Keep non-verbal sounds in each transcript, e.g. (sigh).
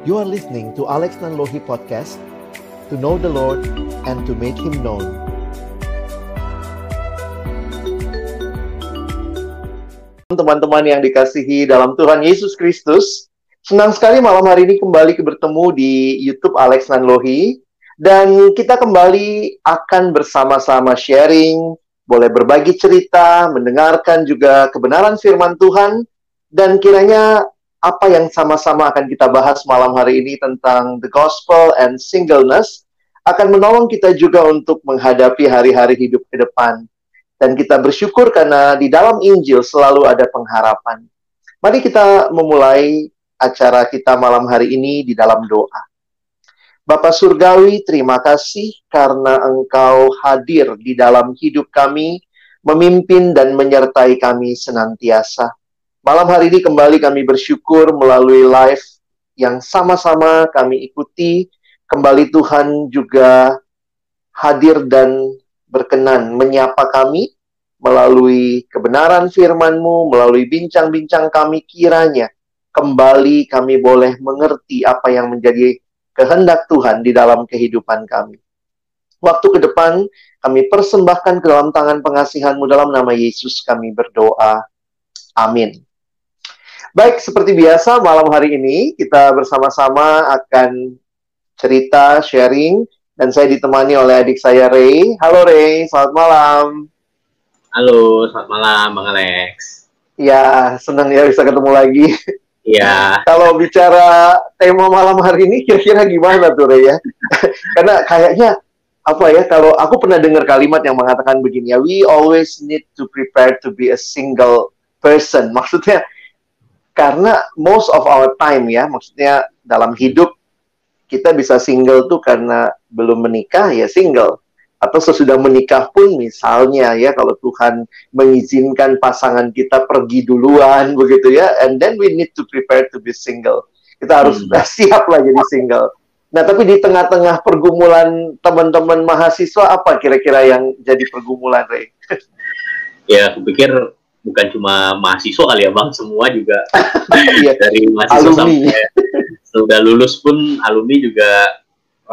You are listening to Alex Nanlohi Podcast To know the Lord and to make Him known. Teman-teman yang dikasihi dalam Tuhan Yesus Kristus Senang sekali malam hari ini kembali bertemu di YouTube Alex Nanlohi. Dan kita kembali akan bersama-sama sharing, boleh berbagi cerita, mendengarkan juga kebenaran firman Tuhan, dan kiranya apa yang sama-sama akan kita bahas malam hari ini tentang the gospel and singleness akan menolong kita juga untuk menghadapi hari-hari hidup ke depan. Dan kita bersyukur karena di dalam Injil selalu ada pengharapan. Mari kita memulai acara kita malam hari ini di dalam doa. Bapak Surgawi, terima kasih karena Engkau hadir di dalam hidup kami, memimpin dan menyertai kami senantiasa. Malam hari ini kembali kami bersyukur melalui live yang sama-sama kami ikuti. Kembali Tuhan juga hadir dan berkenan menyapa kami melalui kebenaran firman-Mu, melalui bincang-bincang kami kiranya. Kembali kami boleh mengerti apa yang menjadi kehendak Tuhan di dalam kehidupan kami. Waktu ke depan, kami persembahkan ke dalam tangan pengasihanmu dalam nama Yesus kami berdoa. Amin. Baik, seperti biasa malam hari ini kita bersama-sama akan cerita, sharing, dan saya ditemani oleh adik saya Ray. Halo Ray, selamat malam. Halo, selamat malam Bang Alex. Ya, senang ya bisa ketemu lagi. Iya. (laughs) Kalau bicara tema malam hari ini kira-kira gimana tuh Ray ya? (laughs) Karena kayaknya apa ya kalau aku pernah dengar kalimat yang mengatakan begini ya, we always need to prepare to be a single person. Maksudnya karena most of our time ya, maksudnya dalam hidup kita bisa single tuh karena belum menikah ya single. Atau sesudah menikah pun misalnya ya kalau Tuhan mengizinkan pasangan kita pergi duluan (laughs) begitu ya and then we need to prepare to be single. Kita harus hmm. siap lah jadi single. Nah tapi di tengah-tengah pergumulan teman-teman mahasiswa apa kira-kira yang jadi pergumulan Ray? (laughs) Ya aku pikir bukan cuma mahasiswa kali ya bang semua juga (laughs) iya. dari mahasiswa alumni. sampai sudah lulus pun alumni juga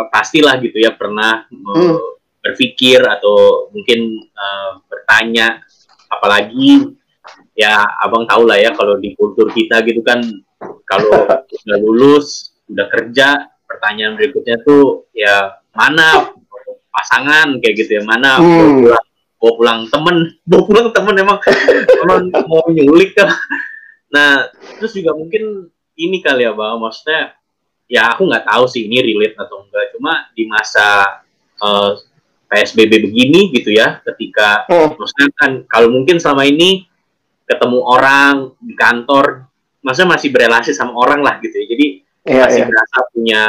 pastilah gitu ya pernah hmm berpikir atau mungkin uh, bertanya apalagi ya abang tahu lah ya kalau di kultur kita gitu kan kalau (laughs) udah lulus udah kerja pertanyaan berikutnya tuh ya mana pasangan kayak gitu ya mana hmm. Bawa pulang temen. Bawa pulang temen emang. Emang mau nyulik kan. Nah terus juga mungkin ini kali ya bang. Maksudnya ya aku nggak tahu sih ini relate atau enggak. Cuma di masa uh, PSBB begini gitu ya ketika hmm. maksudnya kan kalau mungkin selama ini ketemu orang di kantor maksudnya masih berelasi sama orang lah gitu ya. Jadi yeah, masih yeah. berasa punya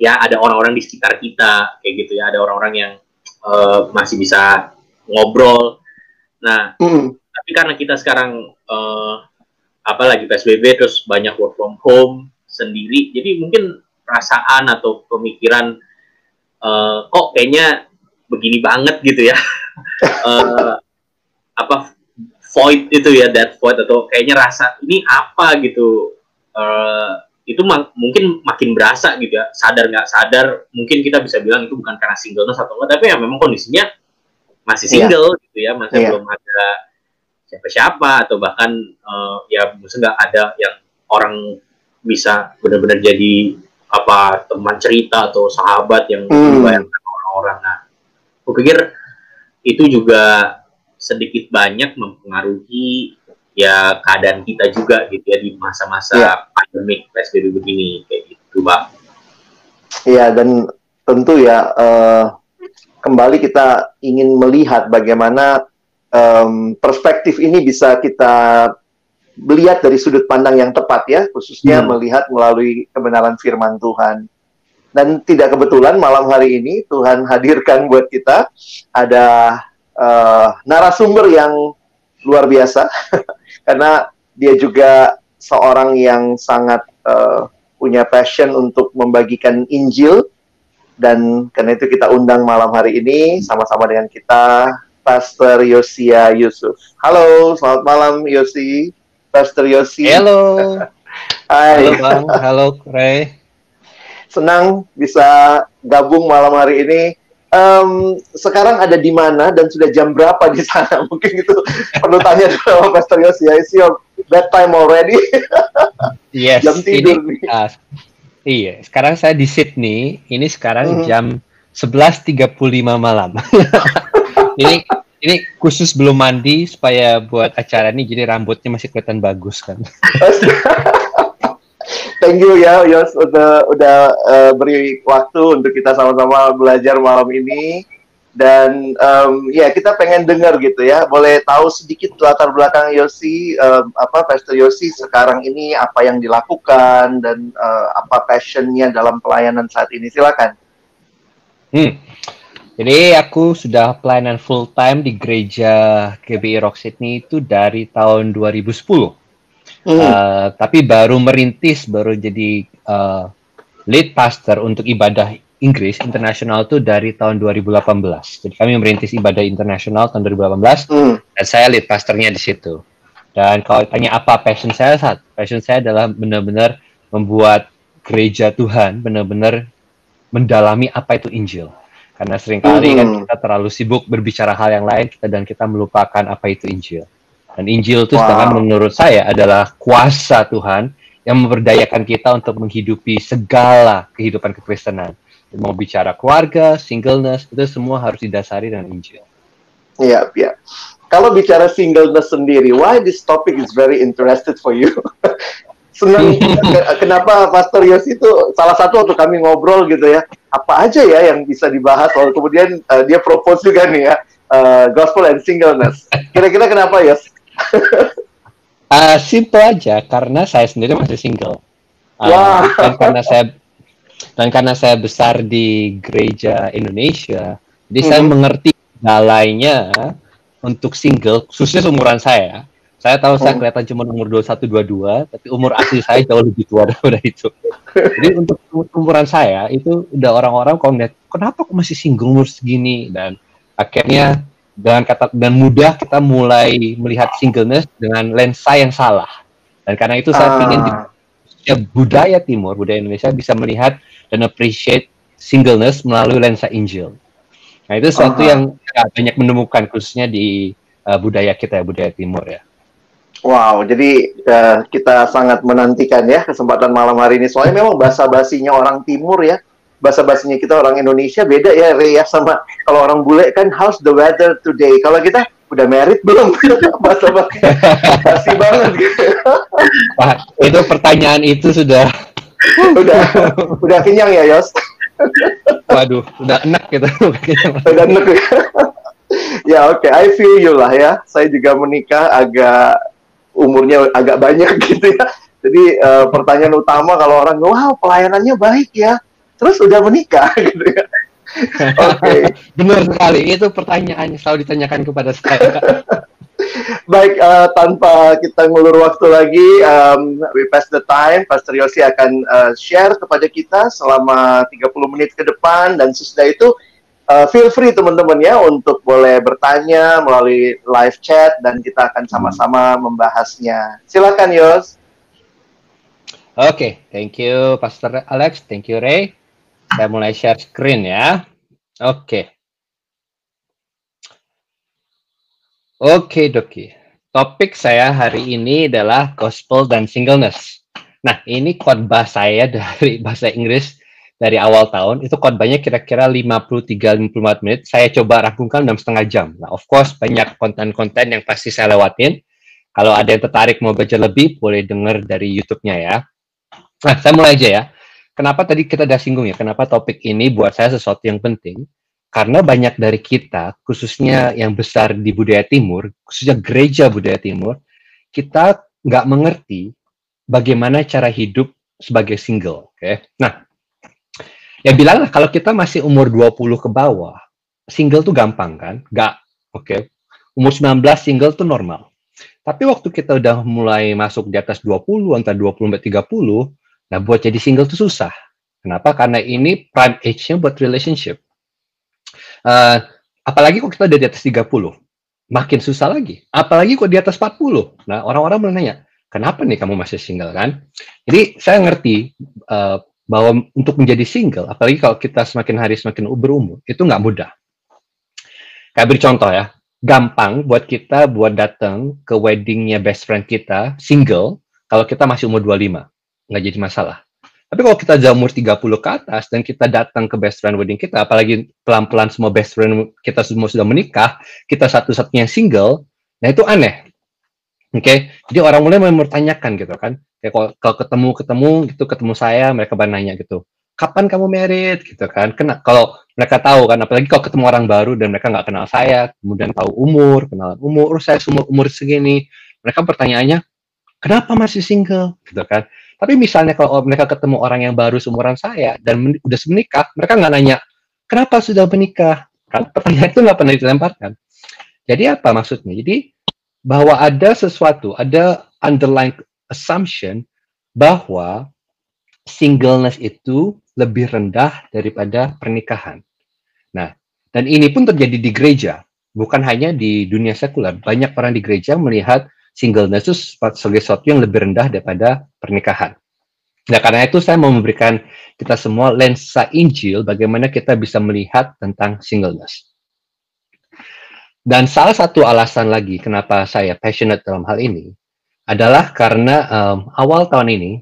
ya ada orang-orang di sekitar kita kayak gitu ya. Ada orang-orang yang uh, masih bisa ngobrol. Nah mm. tapi karena kita sekarang uh, apa lagi PSBB terus banyak work from home sendiri jadi mungkin perasaan atau pemikiran uh, kok kayaknya begini banget gitu ya. Uh, (laughs) apa void itu ya that void atau kayaknya rasa ini apa? gitu. Uh, itu mak mungkin makin berasa gitu ya. Sadar nggak sadar mungkin kita bisa bilang itu bukan karena singleness atau enggak tapi ya memang kondisinya masih iya. single yeah. gitu ya masih yeah. belum ada siapa-siapa atau bahkan uh, ya mungkin nggak ada yang orang bisa benar-benar jadi apa teman cerita atau sahabat yang hmm. dibayangkan orang-orang nah aku pikir itu juga sedikit banyak mempengaruhi ya keadaan kita juga gitu ya di masa-masa ya. pandemik PSBB begini kayak gitu, Pak. Iya dan tentu ya uh, kembali kita ingin melihat bagaimana um, perspektif ini bisa kita melihat dari sudut pandang yang tepat ya, khususnya hmm. melihat melalui kebenaran firman Tuhan. Dan tidak kebetulan malam hari ini Tuhan hadirkan buat kita ada uh, narasumber yang luar biasa (laughs) karena dia juga seorang yang sangat uh, punya passion untuk membagikan Injil dan karena itu kita undang malam hari ini sama-sama dengan kita Pastor Yosia Yusuf. Halo, selamat malam Yosi. Pastor Yosi. Halo. (laughs) Hai. Halo Bang, halo Ray. senang bisa gabung malam hari ini. Um, sekarang ada di mana dan sudah jam berapa di sana? (laughs) Mungkin itu perlu tanya (laughs) sama Pastor Yos ya. Is your bedtime already? yes. Jam tidur ini, nih. Uh, iya. Sekarang saya di Sydney. Ini sekarang hmm. jam 11.35 malam. (laughs) ini ini khusus belum mandi supaya buat acara ini jadi rambutnya masih kelihatan bagus kan. (laughs) Thank you ya Yos udah udah uh, beri waktu untuk kita sama-sama belajar malam ini dan um, ya kita pengen dengar gitu ya boleh tahu sedikit latar belakang Yosi um, apa Pastor Yosi sekarang ini apa yang dilakukan dan uh, apa passionnya dalam pelayanan saat ini silakan. Hmm. Jadi aku sudah pelayanan full time di gereja GBI Rock Sydney itu dari tahun 2010. Hmm. Uh, tapi baru merintis, baru jadi uh, lead pastor untuk ibadah Inggris internasional itu dari tahun 2018. Jadi kami merintis ibadah internasional tahun 2018 hmm. dan saya lead pastornya di situ. Dan kalau tanya apa passion saya saat passion saya adalah benar-benar membuat gereja Tuhan benar-benar mendalami apa itu Injil karena sering kali kan hmm. kan kita terlalu sibuk berbicara hal yang lain kita dan kita melupakan apa itu Injil. Dan Injil itu wow. sedangkan menurut saya adalah kuasa Tuhan yang memberdayakan kita untuk menghidupi segala kehidupan kekristenan. Mau bicara keluarga, singleness, itu semua harus didasari dengan Injil. Iya, iya. Kalau bicara singleness sendiri, why this topic is very interested for you? (laughs) senang (laughs) kenapa Pastor Yos itu salah satu waktu kami ngobrol gitu ya apa aja ya yang bisa dibahas lalu kemudian uh, dia propose juga nih ya uh, gospel and singleness kira-kira kenapa Yos? uh, (laughs) simple aja karena saya sendiri masih single uh, wow. dan karena saya dan karena saya besar di gereja Indonesia jadi hmm. saya mengerti galainya untuk single khususnya seumuran saya saya tahu saya oh. kelihatan cuma umur 21 22, tapi umur asli saya jauh lebih tua (laughs) daripada itu. Jadi untuk umuran saya itu udah orang-orang kalau ngeliat kenapa aku masih single umur segini dan akhirnya dengan kata dan mudah kita mulai melihat singleness dengan lensa yang salah. Dan karena itu saya ah. ingin ya, budaya timur, budaya Indonesia bisa melihat dan appreciate singleness melalui lensa Injil. Nah, itu sesuatu uh -huh. yang ya, banyak menemukan khususnya di uh, budaya kita ya, budaya timur ya. Wow, jadi uh, kita sangat menantikan ya kesempatan malam hari ini. Soalnya memang bahasa basinya orang timur ya, bahasa basinya kita orang Indonesia beda ya, Re, ya sama kalau orang bule kan how's the weather today. Kalau kita udah merit belum? (laughs) bahasa basi banget. Pak, itu pertanyaan itu sudah udah udah kenyang ya, Yos. Waduh, udah enak gitu. udah enak. ya oke, okay. I feel you lah ya. Saya juga menikah agak umurnya agak banyak (laughs) gitu ya. Jadi uh, pertanyaan utama kalau orang wow pelayanannya baik ya, terus udah menikah (laughs) gitu ya. Oke, okay. benar sekali itu pertanyaan yang selalu ditanyakan kepada saya. (laughs) Baik, uh, tanpa kita ngulur waktu lagi, um, we pass the time. Pastor Yosi akan uh, share kepada kita selama 30 menit ke depan dan sesudah itu uh, feel free teman-teman ya untuk boleh bertanya melalui live chat dan kita akan sama-sama membahasnya. Silakan Yos. Oke, okay, thank you Pastor Alex, thank you Ray. Saya mulai share screen ya. Oke. Oke, Doki. Topik saya hari ini adalah gospel dan singleness. Nah, ini khotbah saya dari (laughs) bahasa Inggris dari awal tahun itu khotbahnya kira-kira 53-54 menit. Saya coba rangkumkan dalam setengah jam. Nah, of course banyak konten-konten yang pasti saya lewatin. Kalau ada yang tertarik mau baca lebih, boleh dengar dari YouTube-nya ya. Nah, saya mulai aja ya. Kenapa tadi kita udah singgung ya, kenapa topik ini buat saya sesuatu yang penting? Karena banyak dari kita, khususnya yang besar di budaya timur, khususnya gereja budaya timur, kita nggak mengerti bagaimana cara hidup sebagai single. Oke, okay? Nah, ya bilang lah kalau kita masih umur 20 ke bawah, single tuh gampang kan? Gak, oke. Okay. Umur 19 single tuh normal. Tapi waktu kita udah mulai masuk di atas 20, antara 20 sampai 30, nah buat jadi single tuh susah. Kenapa? Karena ini prime age-nya buat relationship. Uh, apalagi kok kita udah di atas 30, makin susah lagi. Apalagi kok di atas 40. Nah, orang-orang menanya, kenapa nih kamu masih single kan? Jadi saya ngerti uh, bahwa untuk menjadi single, apalagi kalau kita semakin hari semakin berumur, itu nggak mudah. Kayak beri contoh ya, gampang buat kita buat datang ke weddingnya best friend kita, single, kalau kita masih umur 25. Nggak jadi masalah. Tapi kalau kita jauh umur 30 ke atas dan kita datang ke best friend wedding kita, apalagi pelan-pelan semua best friend kita semua sudah menikah, kita satu-satunya single, nah itu aneh. Oke, okay? jadi orang mulai mempertanyakan gitu kan. Kayak kalau, ketemu ketemu gitu ketemu saya, mereka nanya gitu, kapan kamu merit gitu kan? Kena kalau mereka tahu kan, apalagi kalau ketemu orang baru dan mereka nggak kenal saya, kemudian tahu umur, kenalan umur, saya umur umur segini, mereka pertanyaannya, kenapa masih single gitu kan? Tapi misalnya kalau mereka ketemu orang yang baru seumuran saya dan udah menikah, mereka nggak nanya, kenapa sudah menikah? Kan pertanyaan itu nggak pernah dilemparkan. Jadi apa maksudnya? Jadi bahwa ada sesuatu, ada underlying assumption bahwa singleness itu lebih rendah daripada pernikahan. Nah, dan ini pun terjadi di gereja, bukan hanya di dunia sekuler. Banyak orang di gereja melihat singleness itu sebagai sesuatu yang lebih rendah daripada pernikahan. Nah, karena itu saya mau memberikan kita semua lensa Injil bagaimana kita bisa melihat tentang singleness. Dan salah satu alasan lagi kenapa saya passionate dalam hal ini adalah karena um, awal tahun ini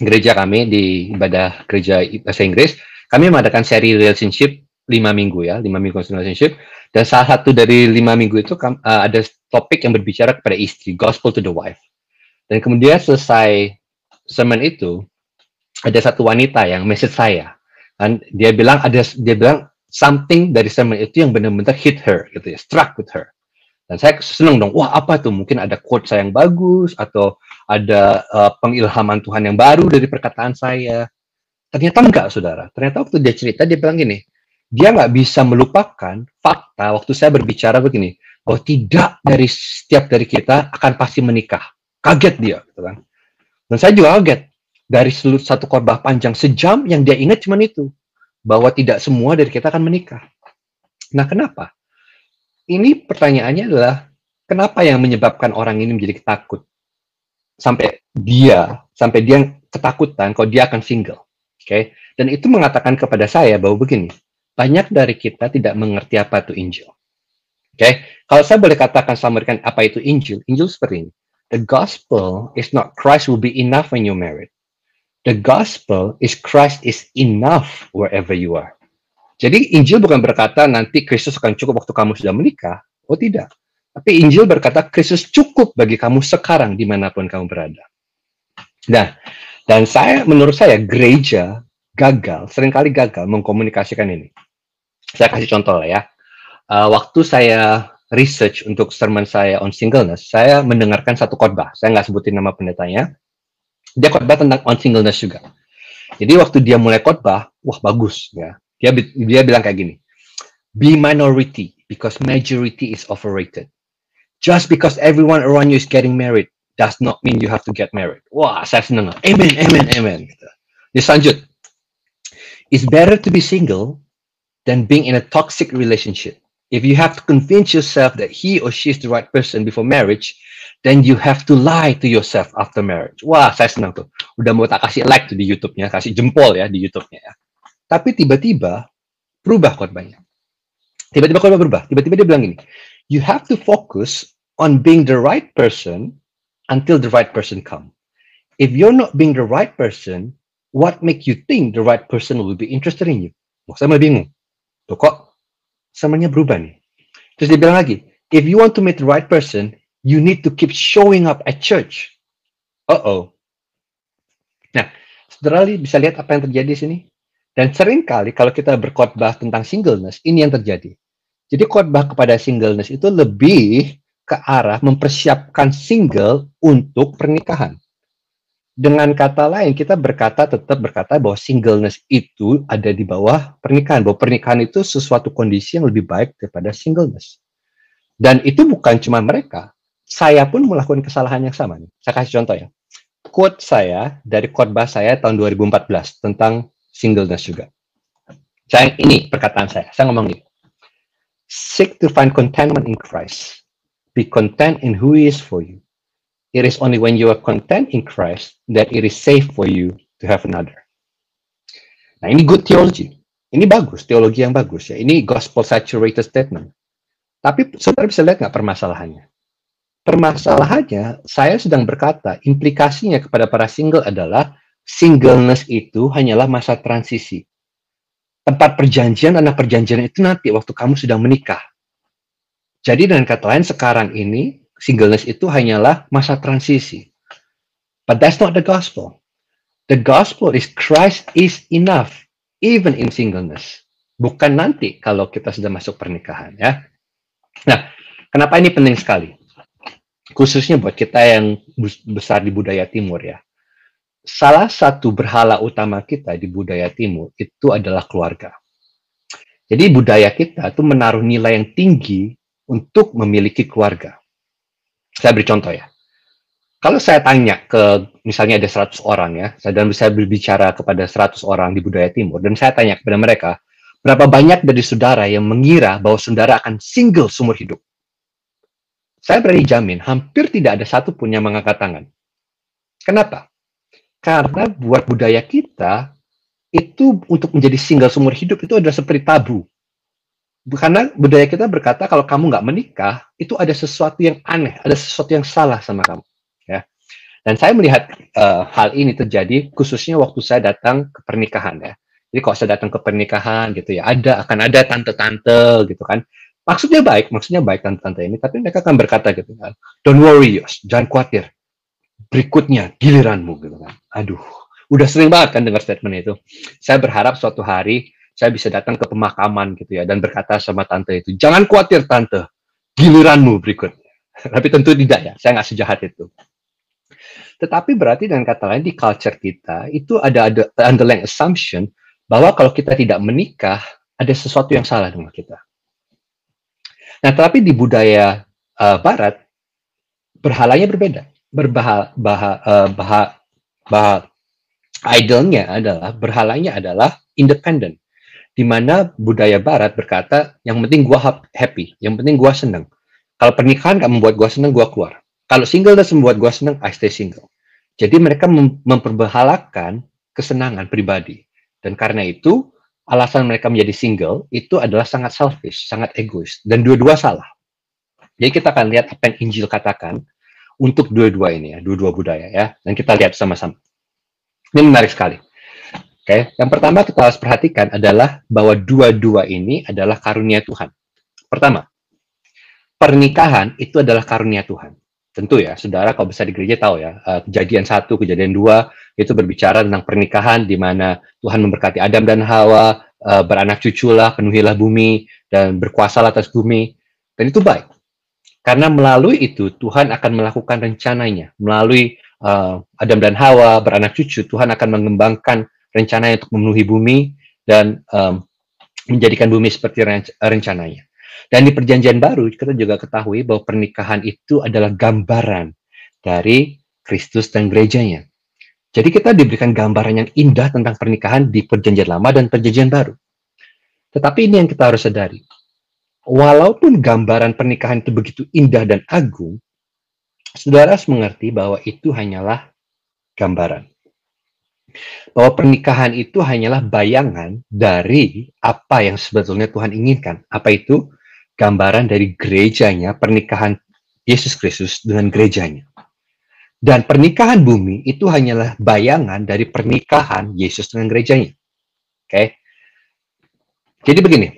gereja kami di ibadah gereja bahasa Inggris kami mengadakan seri relationship lima minggu ya lima minggu relationship dan salah satu dari lima minggu itu uh, ada topik yang berbicara kepada istri, gospel to the wife. Dan kemudian selesai sermon itu, ada satu wanita yang message saya. Dan dia bilang ada dia bilang something dari sermon itu yang benar-benar hit her gitu ya, struck with her. Dan saya senang dong, wah apa tuh? Mungkin ada quote saya yang bagus atau ada uh, pengilhaman Tuhan yang baru dari perkataan saya. Ternyata enggak, saudara. Ternyata waktu dia cerita, dia bilang gini, dia nggak bisa melupakan fakta waktu saya berbicara begini bahwa tidak dari setiap dari kita akan pasti menikah. Kaget dia gitu kan. Dan saya juga kaget dari seluruh satu khotbah panjang sejam yang dia ingat cuma itu bahwa tidak semua dari kita akan menikah. Nah kenapa? Ini pertanyaannya adalah kenapa yang menyebabkan orang ini menjadi takut sampai dia sampai dia ketakutan kalau dia akan single oke? Okay? dan itu mengatakan kepada saya bahwa begini banyak dari kita tidak mengerti apa itu Injil. Oke, okay? kalau saya boleh katakan samarkan apa itu Injil, Injil seperti ini. The gospel is not Christ will be enough when you're married. The gospel is Christ is enough wherever you are. Jadi Injil bukan berkata nanti Kristus akan cukup waktu kamu sudah menikah. Oh tidak. Tapi Injil berkata Kristus cukup bagi kamu sekarang di mana pun kamu berada. Nah, dan saya menurut saya gereja gagal, sering kali gagal mengkomunikasikan ini. Saya kasih contoh lah ya. Uh, waktu saya research untuk sermon saya on singleness, saya mendengarkan satu khotbah. Saya nggak sebutin nama pendetanya. Dia khotbah tentang on singleness juga. Jadi waktu dia mulai khotbah, wah bagus ya. Dia dia bilang kayak gini. Be minority because majority is overrated. Just because everyone around you is getting married does not mean you have to get married. Wah, saya senang. Amen, amen, amen. Dia lanjut. It's better to be single than being in a toxic relationship. If you have to convince yourself that he or she is the right person before marriage, then you have to lie to yourself after marriage. Wah, saya senang tuh. Udah mau tak kasih like tuh di YouTube-nya, kasih jempol ya di YouTube-nya ya. Tapi tiba-tiba berubah khotbahnya. Tiba-tiba khotbah berubah. Tiba-tiba dia bilang gini, you have to focus on being the right person until the right person come. If you're not being the right person, what make you think the right person will be interested in you? Saya mulai bingung. Tuh kok samanya berubah nih. Terus dia bilang lagi, if you want to meet the right person, you need to keep showing up at church. Uh-oh. Nah, saudara bisa lihat apa yang terjadi di sini? Dan sering kali kalau kita berkhotbah tentang singleness, ini yang terjadi. Jadi khotbah kepada singleness itu lebih ke arah mempersiapkan single untuk pernikahan. Dengan kata lain, kita berkata tetap berkata bahwa singleness itu ada di bawah pernikahan. Bahwa pernikahan itu sesuatu kondisi yang lebih baik daripada singleness. Dan itu bukan cuma mereka. Saya pun melakukan kesalahan yang sama. Nih. Saya kasih contoh ya. Quote saya dari khotbah saya tahun 2014 tentang singleness juga. Saya ini perkataan saya. Saya ngomong gini. Seek to find contentment in Christ. Be content in who He is for you It is only when you are content in Christ that it is safe for you to have another. Nah, ini good theology. Ini bagus, teologi yang bagus ya. Ini gospel saturated statement. Tapi saudara bisa lihat nggak permasalahannya? Permasalahannya, saya sedang berkata, implikasinya kepada para single adalah singleness itu hanyalah masa transisi. Tempat perjanjian, anak perjanjian itu nanti waktu kamu sedang menikah. Jadi dengan kata lain, sekarang ini, singleness itu hanyalah masa transisi. But that's not the gospel. The gospel is Christ is enough even in singleness. Bukan nanti kalau kita sudah masuk pernikahan ya. Nah, kenapa ini penting sekali? Khususnya buat kita yang besar di budaya timur ya. Salah satu berhala utama kita di budaya timur itu adalah keluarga. Jadi budaya kita itu menaruh nilai yang tinggi untuk memiliki keluarga. Saya beri contoh ya. Kalau saya tanya ke misalnya ada 100 orang ya, dan saya berbicara kepada 100 orang di budaya timur, dan saya tanya kepada mereka, berapa banyak dari saudara yang mengira bahwa saudara akan single seumur hidup? Saya berani jamin, hampir tidak ada satu pun yang mengangkat tangan. Kenapa? Karena buat budaya kita, itu untuk menjadi single seumur hidup itu adalah seperti tabu. Karena budaya kita berkata kalau kamu nggak menikah, itu ada sesuatu yang aneh, ada sesuatu yang salah sama kamu. Dan saya melihat uh, hal ini terjadi khususnya waktu saya datang ke pernikahan ya. Jadi kalau saya datang ke pernikahan gitu ya, ada akan ada tante-tante gitu kan. Maksudnya baik, maksudnya baik tante-tante ini, tapi mereka akan berkata gitu kan, don't worry Yos, jangan khawatir. Berikutnya giliranmu gitu kan. Aduh, udah sering banget kan dengar statement itu. Saya berharap suatu hari saya bisa datang ke pemakaman gitu ya dan berkata sama tante itu, jangan khawatir tante, giliranmu berikutnya. (laughs) Tapi tentu tidak ya, saya nggak sejahat itu. Tetapi berarti dengan kata lain di culture kita itu ada ada underlying assumption bahwa kalau kita tidak menikah ada sesuatu yang salah dengan kita. Nah, tetapi di budaya uh, Barat berhalanya berbeda. Berbahal, baha, uh, baha, baha, idolnya adalah berhalanya adalah independent, di mana budaya Barat berkata yang penting gua happy, yang penting gua senang. Kalau pernikahan gak membuat gua senang, gua keluar. Kalau single dan membuat gue senang, I stay single. Jadi mereka mem memperbahalakan kesenangan pribadi. Dan karena itu, alasan mereka menjadi single itu adalah sangat selfish, sangat egois. Dan dua-dua salah. Jadi kita akan lihat apa yang Injil katakan untuk dua-dua ini ya, dua-dua budaya ya. Dan kita lihat sama-sama. Ini menarik sekali. Oke, okay. yang pertama kita harus perhatikan adalah bahwa dua-dua ini adalah karunia Tuhan. Pertama, pernikahan itu adalah karunia Tuhan tentu ya, saudara kalau bisa di gereja tahu ya, uh, kejadian satu, kejadian dua itu berbicara tentang pernikahan di mana Tuhan memberkati Adam dan Hawa, uh, beranak cuculah, penuhilah bumi dan berkuasalah atas bumi, dan itu baik. Karena melalui itu Tuhan akan melakukan rencananya, melalui uh, Adam dan Hawa beranak cucu, Tuhan akan mengembangkan rencananya untuk memenuhi bumi dan um, menjadikan bumi seperti rencananya. Dan di perjanjian baru kita juga ketahui bahwa pernikahan itu adalah gambaran dari Kristus dan gerejanya. Jadi kita diberikan gambaran yang indah tentang pernikahan di perjanjian lama dan perjanjian baru. Tetapi ini yang kita harus sadari. Walaupun gambaran pernikahan itu begitu indah dan agung, saudara harus mengerti bahwa itu hanyalah gambaran. Bahwa pernikahan itu hanyalah bayangan dari apa yang sebetulnya Tuhan inginkan. Apa itu? gambaran dari gerejanya, pernikahan Yesus Kristus dengan gerejanya. Dan pernikahan bumi itu hanyalah bayangan dari pernikahan Yesus dengan gerejanya. Oke. Okay? Jadi begini.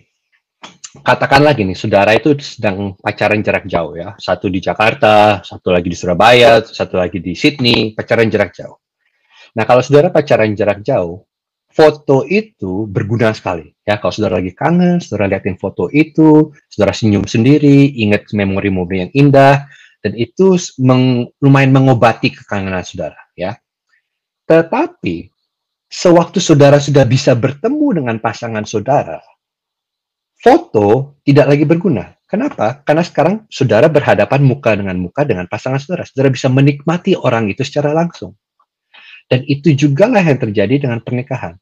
Katakanlah gini, saudara itu sedang pacaran jarak jauh ya. Satu di Jakarta, satu lagi di Surabaya, satu lagi di Sydney, pacaran jarak jauh. Nah, kalau saudara pacaran jarak jauh, foto itu berguna sekali. Ya, kalau saudara lagi kangen, saudara liatin foto itu, saudara senyum sendiri, ingat memori-memori yang indah, dan itu meng, lumayan mengobati kekangenan saudara. Ya, tetapi sewaktu saudara sudah bisa bertemu dengan pasangan saudara, foto tidak lagi berguna. Kenapa? Karena sekarang saudara berhadapan muka dengan muka dengan pasangan saudara. Saudara bisa menikmati orang itu secara langsung. Dan itu juga lah yang terjadi dengan pernikahan.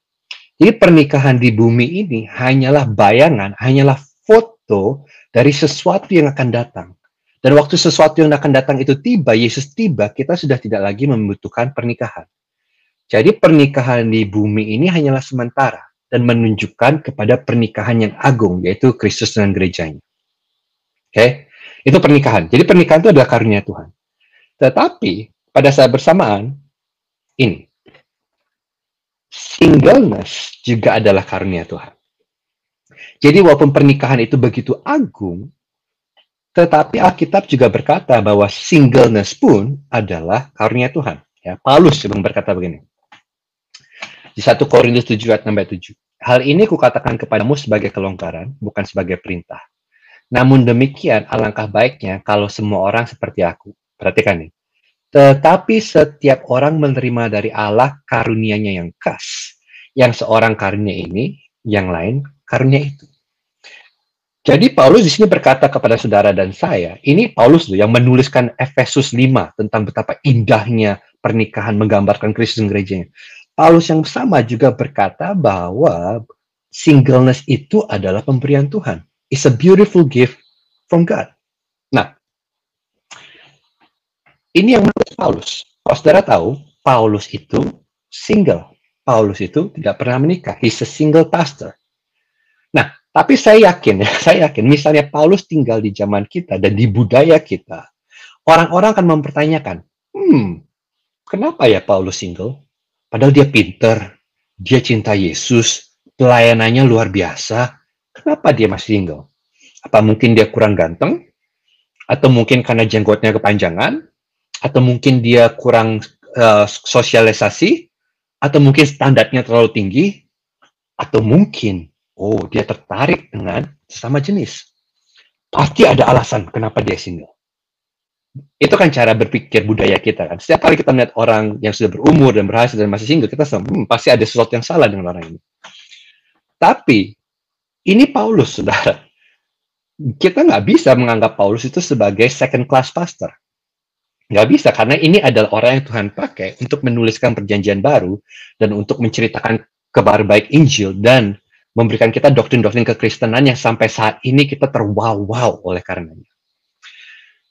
Jadi pernikahan di bumi ini hanyalah bayangan, hanyalah foto dari sesuatu yang akan datang. Dan waktu sesuatu yang akan datang itu tiba, Yesus tiba, kita sudah tidak lagi membutuhkan pernikahan. Jadi pernikahan di bumi ini hanyalah sementara. dan menunjukkan kepada pernikahan yang agung, yaitu Kristus dengan gerejanya. Oke, okay? itu pernikahan. Jadi pernikahan itu adalah karunia Tuhan. Tetapi pada saat bersamaan, ini, singleness juga adalah karunia Tuhan. Jadi walaupun pernikahan itu begitu agung, tetapi Alkitab juga berkata bahwa singleness pun adalah karunia Tuhan. Ya, Paulus berkata begini. Di 1 Korintus 7 ayat 7. Hal ini kukatakan kepadamu sebagai kelonggaran, bukan sebagai perintah. Namun demikian, alangkah baiknya kalau semua orang seperti aku. Perhatikan nih. Tetapi setiap orang menerima dari Allah karunia-Nya yang khas. Yang seorang karunia ini, yang lain karunia itu. Jadi Paulus di sini berkata kepada saudara dan saya, ini Paulus tuh yang menuliskan Efesus 5 tentang betapa indahnya pernikahan menggambarkan Kristus dan gerejanya. Paulus yang sama juga berkata bahwa singleness itu adalah pemberian Tuhan. It's a beautiful gift from God. Nah, ini yang menurut Paulus. Kalau saudara tahu, Paulus itu single. Paulus itu tidak pernah menikah. He's a single pastor. Nah, tapi saya yakin ya, (laughs) saya yakin misalnya Paulus tinggal di zaman kita dan di budaya kita, orang-orang akan mempertanyakan, hmm, kenapa ya Paulus single? Padahal dia pinter, dia cinta Yesus, pelayanannya luar biasa, kenapa dia masih single? Apa mungkin dia kurang ganteng? Atau mungkin karena jenggotnya kepanjangan? Atau mungkin dia kurang uh, sosialisasi? Atau mungkin standarnya terlalu tinggi? Atau mungkin oh dia tertarik dengan sesama jenis. Pasti ada alasan kenapa dia single. Itu kan cara berpikir budaya kita kan. Setiap kali kita melihat orang yang sudah berumur dan berhasil dan masih single, kita hmm, pasti ada sesuatu yang salah dengan orang ini. Tapi ini Paulus, saudara. Kita nggak bisa menganggap Paulus itu sebagai second class pastor. Nggak bisa, karena ini adalah orang yang Tuhan pakai untuk menuliskan perjanjian baru dan untuk menceritakan kabar baik Injil dan memberikan kita doktrin-doktrin kekristenan yang sampai saat ini kita terwow-wow oleh karenanya.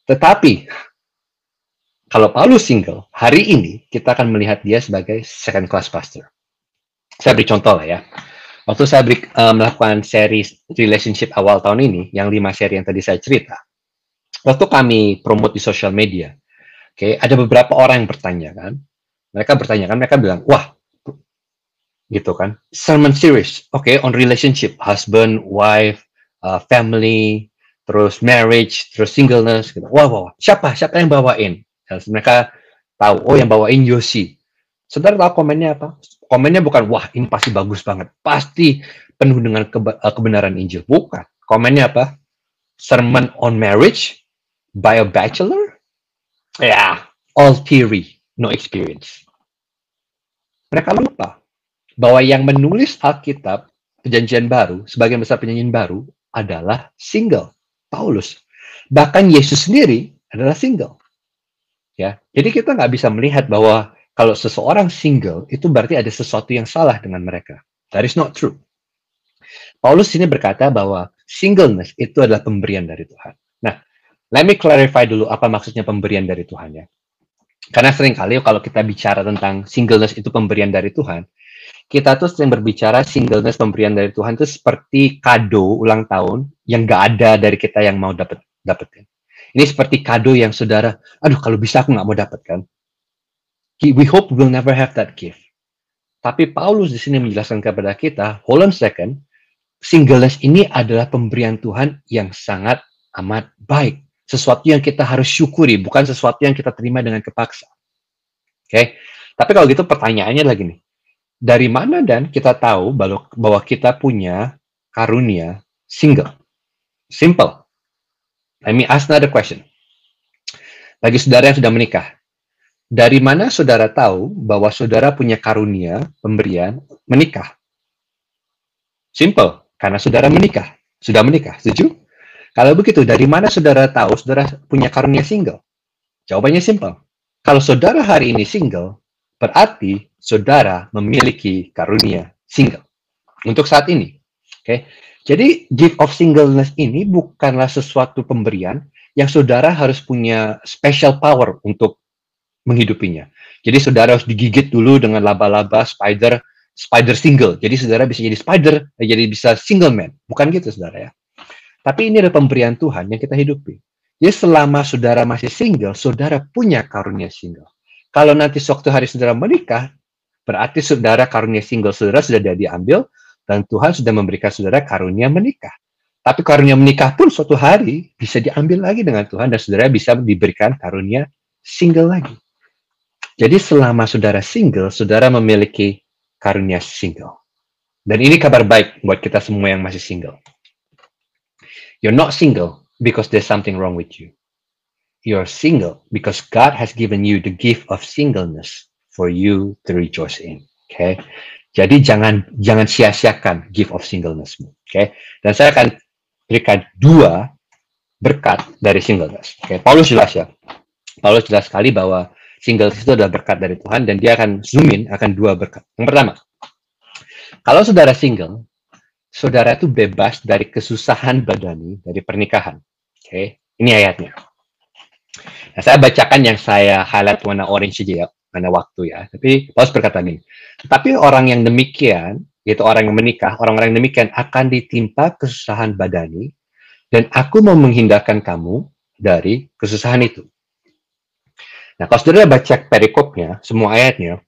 Tetapi, kalau Paulus single, hari ini kita akan melihat dia sebagai second class pastor. Saya beri contoh lah ya. Waktu saya beri, uh, melakukan seri relationship awal tahun ini, yang lima seri yang tadi saya cerita, waktu kami promote di sosial media, oke, okay, ada beberapa orang yang bertanya kan, mereka bertanya kan, mereka bilang, wah, gitu kan. Sermon series oke okay, on relationship husband wife uh, family terus marriage terus singleness gitu. Wah wah siapa siapa yang bawain? Dan mereka tahu oh yang bawain Yosi saudara tahu komennya apa? Komennya bukan wah ini pasti bagus banget. Pasti penuh dengan uh, kebenaran Injil. Bukan. Komennya apa? Sermon on marriage by a bachelor ya all theory no experience mereka lupa bahwa yang menulis Alkitab Perjanjian Baru, sebagian besar Perjanjian Baru adalah single, Paulus. Bahkan Yesus sendiri adalah single. Ya, jadi kita nggak bisa melihat bahwa kalau seseorang single itu berarti ada sesuatu yang salah dengan mereka. That is not true. Paulus ini berkata bahwa singleness itu adalah pemberian dari Tuhan. Nah, let me clarify dulu apa maksudnya pemberian dari Tuhan ya. Karena sering kali kalau kita bicara tentang singleness itu pemberian dari Tuhan, kita tuh sering berbicara singleness pemberian dari Tuhan itu seperti kado ulang tahun yang gak ada dari kita yang mau dapat dapetin. Ini seperti kado yang saudara, aduh kalau bisa aku nggak mau dapat kan. We hope we'll never have that gift. Tapi Paulus di sini menjelaskan kepada kita, hold on second, singleness ini adalah pemberian Tuhan yang sangat amat baik. Sesuatu yang kita harus syukuri, bukan sesuatu yang kita terima dengan kepaksa. Oke, okay? tapi kalau gitu pertanyaannya lagi nih, dari mana dan kita tahu bahwa kita punya karunia single? Simple. Let me ask another question. Bagi saudara yang sudah menikah, dari mana saudara tahu bahwa saudara punya karunia pemberian menikah? Simple, karena saudara menikah. Sudah menikah, setuju? Kalau begitu, dari mana saudara tahu saudara punya karunia single? Jawabannya simple. Kalau saudara hari ini single, berarti saudara memiliki karunia single untuk saat ini. Oke. Okay? Jadi gift of singleness ini bukanlah sesuatu pemberian yang saudara harus punya special power untuk menghidupinya. Jadi saudara harus digigit dulu dengan laba-laba, spider spider single. Jadi saudara bisa jadi spider, jadi bisa single man. Bukan gitu saudara ya. Tapi ini adalah pemberian Tuhan yang kita hidupi. Jadi selama saudara masih single, saudara punya karunia single. Kalau nanti suatu hari saudara menikah, berarti saudara karunia single saudara sudah diambil dan Tuhan sudah memberikan saudara karunia menikah. Tapi karunia menikah pun suatu hari bisa diambil lagi dengan Tuhan dan saudara bisa diberikan karunia single lagi. Jadi selama saudara single, saudara memiliki karunia single. Dan ini kabar baik buat kita semua yang masih single. You're not single because there's something wrong with you. You're single because God has given you the gift of singleness for you to rejoice in. Okay? Jadi jangan jangan sia-siakan gift of singleness. Okay? Dan saya akan berikan dua berkat dari singleness. Okay? Paulus jelas ya. Paulus jelas sekali bahwa singleness itu adalah berkat dari Tuhan dan dia akan zoom in akan dua berkat. Yang pertama, kalau saudara single, saudara itu bebas dari kesusahan badani dari pernikahan. Oke, okay? ini ayatnya. Nah, saya bacakan yang saya highlight warna orange saja ya, karena waktu ya. Tapi Paulus berkata ini, tapi orang yang demikian, yaitu orang yang menikah, orang-orang yang demikian akan ditimpa kesusahan badani, dan aku mau menghindarkan kamu dari kesusahan itu. Nah, kalau saudara baca perikopnya, semua ayatnya,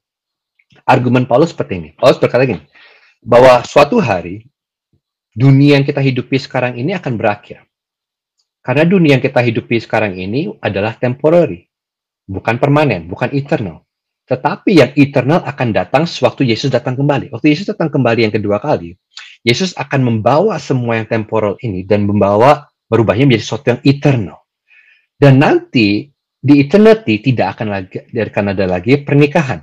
argumen Paulus seperti ini. Paulus berkata gini, bahwa suatu hari dunia yang kita hidupi sekarang ini akan berakhir. Karena dunia yang kita hidupi sekarang ini adalah temporary, bukan permanen, bukan eternal. Tetapi yang eternal akan datang sewaktu Yesus datang kembali. Waktu Yesus datang kembali yang kedua kali, Yesus akan membawa semua yang temporal ini dan membawa berubahnya menjadi sesuatu yang eternal. Dan nanti di eternity tidak akan lagi akan ada lagi pernikahan.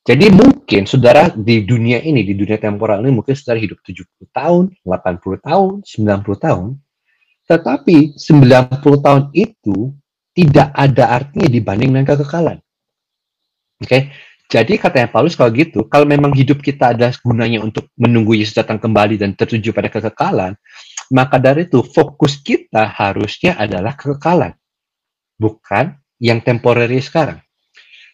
Jadi mungkin saudara di dunia ini, di dunia temporal ini mungkin saudara hidup 70 tahun, 80 tahun, 90 tahun. Tetapi 90 tahun itu tidak ada artinya dibanding dengan kekekalan. Oke, okay? jadi katanya Paulus kalau gitu, kalau memang hidup kita ada gunanya untuk menunggu Yesus datang kembali dan tertuju pada kekekalan, maka dari itu fokus kita harusnya adalah kekekalan, bukan yang temporary sekarang.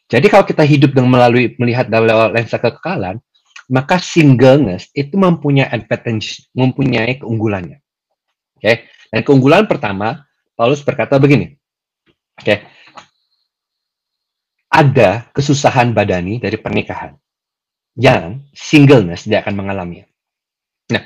Jadi kalau kita hidup dengan melalui melihat dalam lensa kekekalan, maka singleness itu mempunyai advantage, mempunyai keunggulannya. Oke. Okay? Dan keunggulan pertama, Paulus berkata begini. Oke. Okay? Ada kesusahan badani dari pernikahan yang singleness tidak akan mengalaminya. Nah,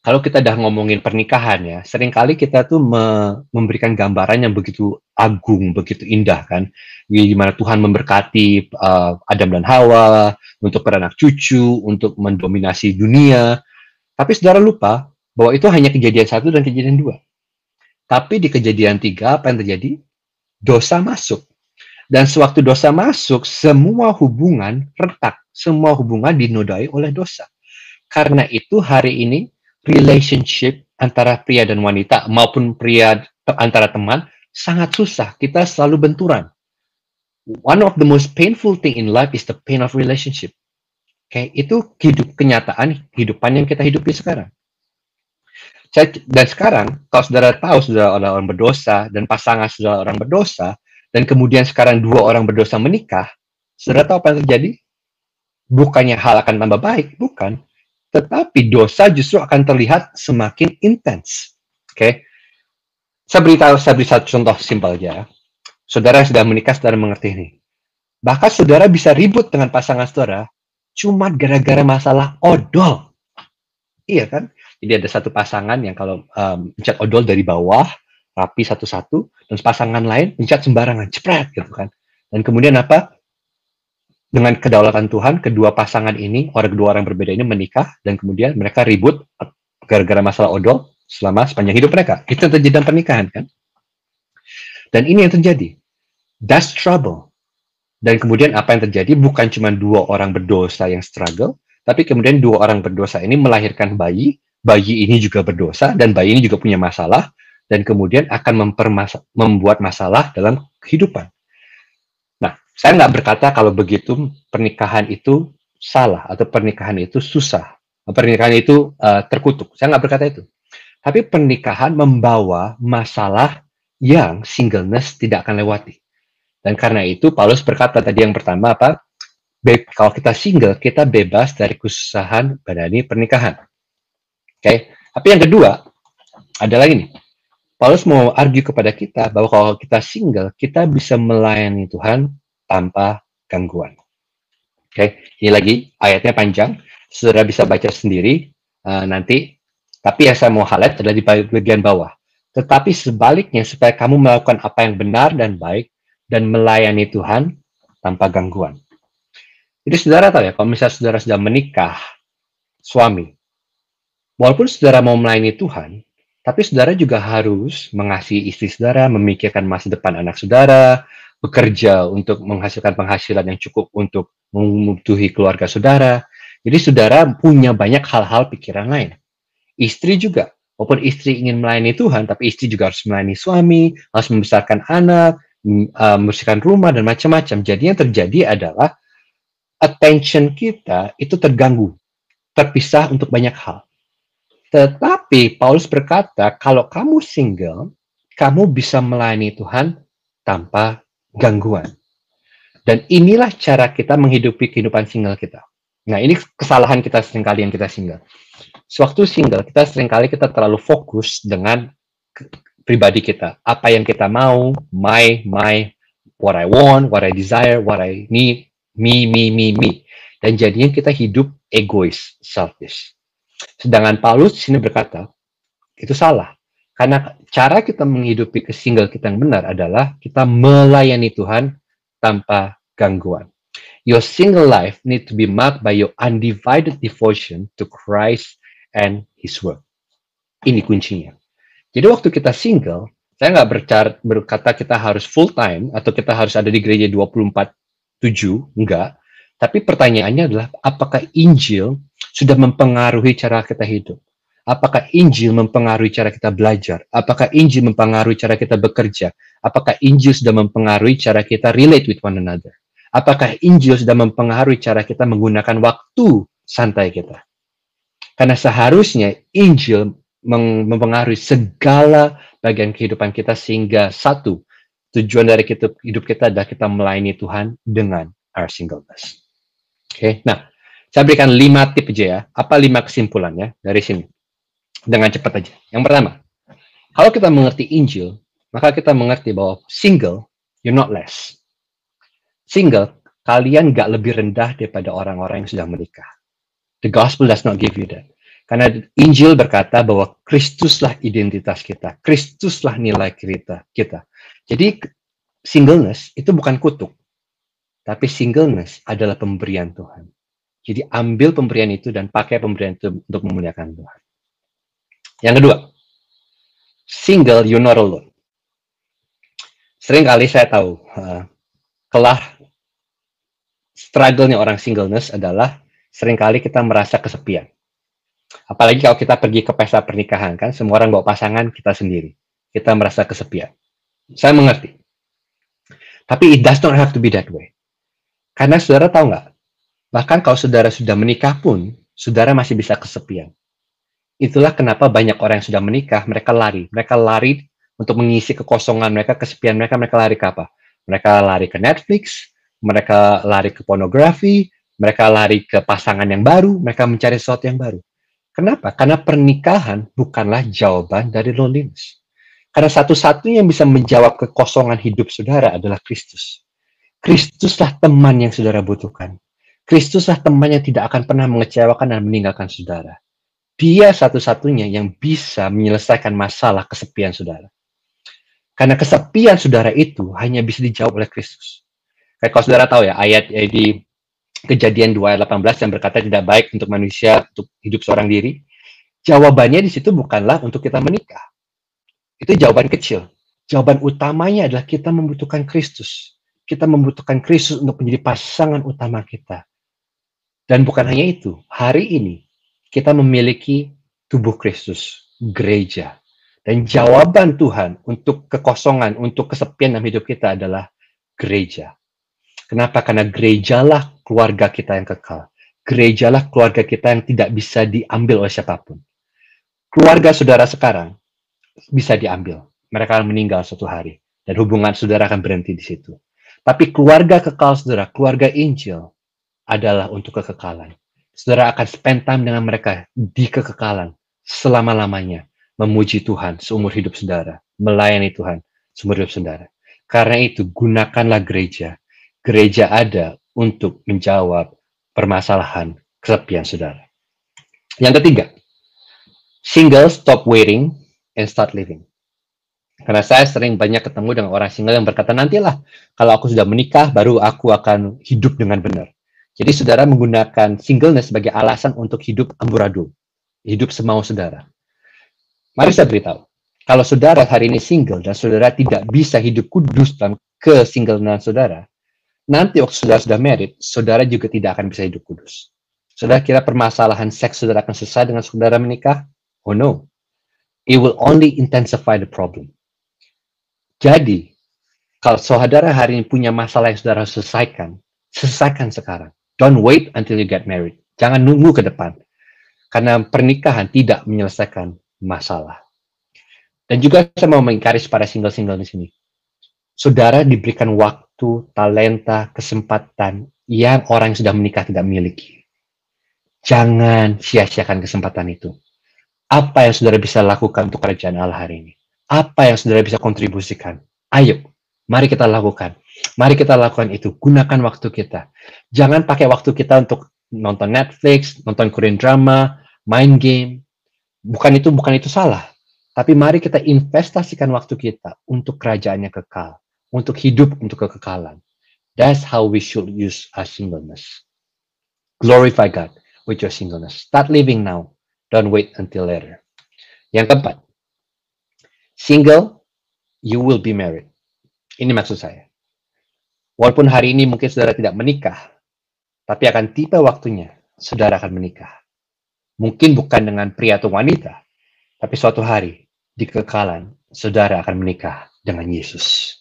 kalau kita udah ngomongin pernikahan ya, sering kali kita tuh me memberikan gambaran yang begitu agung, begitu indah kan, di mana Tuhan memberkati uh, Adam dan Hawa untuk beranak cucu, untuk mendominasi dunia. Tapi saudara lupa bahwa itu hanya kejadian satu dan kejadian dua. Tapi di kejadian tiga apa yang terjadi? Dosa masuk. Dan sewaktu dosa masuk, semua hubungan retak, semua hubungan dinodai oleh dosa. Karena itu hari ini relationship antara pria dan wanita maupun pria antara teman sangat susah. Kita selalu benturan. One of the most painful thing in life is the pain of relationship. Oke, okay? itu hidup kenyataan kehidupan yang kita hidupi sekarang. Dan sekarang, kalau saudara tahu saudara orang berdosa dan pasangan saudara orang berdosa, dan kemudian sekarang dua orang berdosa menikah, saudara tahu apa yang terjadi? Bukannya hal akan tambah baik, bukan tetapi dosa justru akan terlihat semakin intens. Oke, okay? saya beritahu, saya beri satu contoh simpel aja. Saudara yang sudah menikah, saudara mengerti ini. Bahkan saudara bisa ribut dengan pasangan saudara cuma gara-gara masalah odol. Iya kan? Jadi ada satu pasangan yang kalau um, mencet odol dari bawah, rapi satu-satu, dan pasangan lain mencet sembarangan, cepret gitu kan. Dan kemudian apa? Dengan kedaulatan Tuhan, kedua pasangan ini, orang kedua orang berbeda ini menikah dan kemudian mereka ribut gara-gara masalah odol selama sepanjang hidup mereka. Itu yang terjadi dalam pernikahan kan? Dan ini yang terjadi. That's trouble. Dan kemudian apa yang terjadi bukan cuma dua orang berdosa yang struggle, tapi kemudian dua orang berdosa ini melahirkan bayi, bayi ini juga berdosa dan bayi ini juga punya masalah dan kemudian akan membuat masalah dalam kehidupan. Saya nggak berkata kalau begitu pernikahan itu salah atau pernikahan itu susah, pernikahan itu uh, terkutuk. Saya nggak berkata itu. Tapi pernikahan membawa masalah yang singleness tidak akan lewati. Dan karena itu Paulus berkata tadi yang pertama apa? be kalau kita single, kita bebas dari kesusahan badani pernikahan. Oke, okay? tapi yang kedua ada lagi nih. Paulus mau argue kepada kita bahwa kalau kita single, kita bisa melayani Tuhan tanpa gangguan. Oke, okay? ini lagi ayatnya panjang, saudara bisa baca sendiri uh, nanti. Tapi yang saya mau highlight adalah di bagian bawah. Tetapi sebaliknya supaya kamu melakukan apa yang benar dan baik dan melayani Tuhan tanpa gangguan. Jadi saudara tahu ya, kalau misalnya saudara sudah menikah, suami, walaupun saudara mau melayani Tuhan, tapi saudara juga harus mengasihi istri saudara, memikirkan masa depan anak saudara, bekerja untuk menghasilkan penghasilan yang cukup untuk memenuhi keluarga saudara. Jadi saudara punya banyak hal-hal pikiran lain. Istri juga, walaupun istri ingin melayani Tuhan, tapi istri juga harus melayani suami, harus membesarkan anak, uh, membersihkan rumah dan macam-macam. Jadi yang terjadi adalah attention kita itu terganggu, terpisah untuk banyak hal. Tetapi Paulus berkata, kalau kamu single, kamu bisa melayani Tuhan tanpa gangguan. Dan inilah cara kita menghidupi kehidupan single kita. Nah, ini kesalahan kita sering kali yang kita single. Sewaktu single, kita sering kali kita terlalu fokus dengan pribadi kita. Apa yang kita mau, my, my, what I want, what I desire, what I need, me, me, me, me. Dan jadinya kita hidup egois, selfish. Sedangkan Paulus sini berkata, itu salah. Karena cara kita menghidupi kesingle kita yang benar adalah kita melayani Tuhan tanpa gangguan. Your single life need to be marked by your undivided devotion to Christ and His work. Ini kuncinya. Jadi waktu kita single, saya nggak berkata kita harus full time atau kita harus ada di gereja 24 7, enggak. Tapi pertanyaannya adalah apakah Injil sudah mempengaruhi cara kita hidup? Apakah Injil mempengaruhi cara kita belajar? Apakah Injil mempengaruhi cara kita bekerja? Apakah Injil sudah mempengaruhi cara kita relate with one another? Apakah Injil sudah mempengaruhi cara kita menggunakan waktu santai kita? Karena seharusnya Injil mempengaruhi segala bagian kehidupan kita sehingga satu, tujuan dari hidup kita adalah kita melayani Tuhan dengan our singleness. Oke, okay? nah saya berikan lima tip aja ya. Apa lima kesimpulannya dari sini? Dengan cepat aja. Yang pertama, kalau kita mengerti Injil, maka kita mengerti bahwa single, you're not less. Single, kalian gak lebih rendah daripada orang-orang yang sudah menikah. The gospel does not give you that. Karena Injil berkata bahwa Kristuslah identitas kita, Kristuslah nilai kita. kita. Jadi singleness itu bukan kutuk, tapi singleness adalah pemberian Tuhan. Jadi ambil pemberian itu dan pakai pemberian itu untuk memuliakan Tuhan. Yang kedua, single you're not alone. Sering kali saya tahu, uh, kelah struggle-nya orang singleness adalah sering kali kita merasa kesepian. Apalagi kalau kita pergi ke pesta pernikahan kan, semua orang bawa pasangan kita sendiri. Kita merasa kesepian. Saya mengerti. Tapi it does not have to be that way. Karena saudara tahu nggak? Bahkan kalau saudara sudah menikah pun, saudara masih bisa kesepian. Itulah kenapa banyak orang yang sudah menikah, mereka lari. Mereka lari untuk mengisi kekosongan mereka, kesepian mereka, mereka lari ke apa? Mereka lari ke Netflix, mereka lari ke pornografi, mereka lari ke pasangan yang baru, mereka mencari sesuatu yang baru. Kenapa? Karena pernikahan bukanlah jawaban dari loneliness. Karena satu-satunya yang bisa menjawab kekosongan hidup saudara adalah Kristus. Kristuslah teman yang saudara butuhkan. Kristuslah teman yang tidak akan pernah mengecewakan dan meninggalkan saudara. Dia satu-satunya yang bisa menyelesaikan masalah kesepian saudara. Karena kesepian saudara itu hanya bisa dijawab oleh Kristus. Kayak kalau saudara tahu ya, ayat ya, di kejadian 2 ayat 18 yang berkata tidak baik untuk manusia untuk hidup seorang diri. Jawabannya di situ bukanlah untuk kita menikah itu jawaban kecil. Jawaban utamanya adalah kita membutuhkan Kristus. Kita membutuhkan Kristus untuk menjadi pasangan utama kita. Dan bukan hanya itu, hari ini kita memiliki tubuh Kristus, gereja. Dan jawaban Tuhan untuk kekosongan, untuk kesepian dalam hidup kita adalah gereja. Kenapa? Karena gerejalah keluarga kita yang kekal. Gerejalah keluarga kita yang tidak bisa diambil oleh siapa pun. Keluarga saudara sekarang bisa diambil. Mereka akan meninggal suatu hari. Dan hubungan saudara akan berhenti di situ. Tapi keluarga kekal saudara, keluarga Injil, adalah untuk kekekalan. Saudara akan spend time dengan mereka di kekekalan selama-lamanya, memuji Tuhan seumur hidup saudara, melayani Tuhan seumur hidup saudara. Karena itu, gunakanlah gereja. Gereja ada untuk menjawab permasalahan kesepian saudara. Yang ketiga, single stop waiting and start living. Karena saya sering banyak ketemu dengan orang single yang berkata, nantilah kalau aku sudah menikah, baru aku akan hidup dengan benar. Jadi saudara menggunakan singleness sebagai alasan untuk hidup amburadul. Hidup semau saudara. Mari saya beritahu. Kalau saudara hari ini single dan saudara tidak bisa hidup kudus dalam kesinglenan saudara, nanti waktu saudara sudah married, saudara juga tidak akan bisa hidup kudus. Saudara kira permasalahan seks saudara akan selesai dengan saudara menikah? Oh no. It will only intensify the problem. Jadi, kalau saudara hari ini punya masalah yang saudara selesaikan, selesaikan sekarang. Don't wait until you get married. Jangan nunggu ke depan. Karena pernikahan tidak menyelesaikan masalah. Dan juga saya mau mengkaris para single-single di sini. Saudara diberikan waktu, talenta, kesempatan yang orang yang sudah menikah tidak miliki. Jangan sia-siakan kesempatan itu. Apa yang saudara bisa lakukan untuk kerajaan Allah hari ini? Apa yang saudara bisa kontribusikan? Ayo, mari kita lakukan. Mari kita lakukan itu. Gunakan waktu kita. Jangan pakai waktu kita untuk nonton Netflix, nonton Korean drama, main game. Bukan itu, bukan itu salah. Tapi mari kita investasikan waktu kita untuk kerajaannya kekal, untuk hidup untuk kekekalan. That's how we should use our singleness. Glorify God with your singleness. Start living now. Don't wait until later. Yang keempat, Single, you will be married. Ini maksud saya. Walaupun hari ini mungkin saudara tidak menikah, tapi akan tiba waktunya saudara akan menikah. Mungkin bukan dengan pria atau wanita, tapi suatu hari di kekekalan saudara akan menikah dengan Yesus.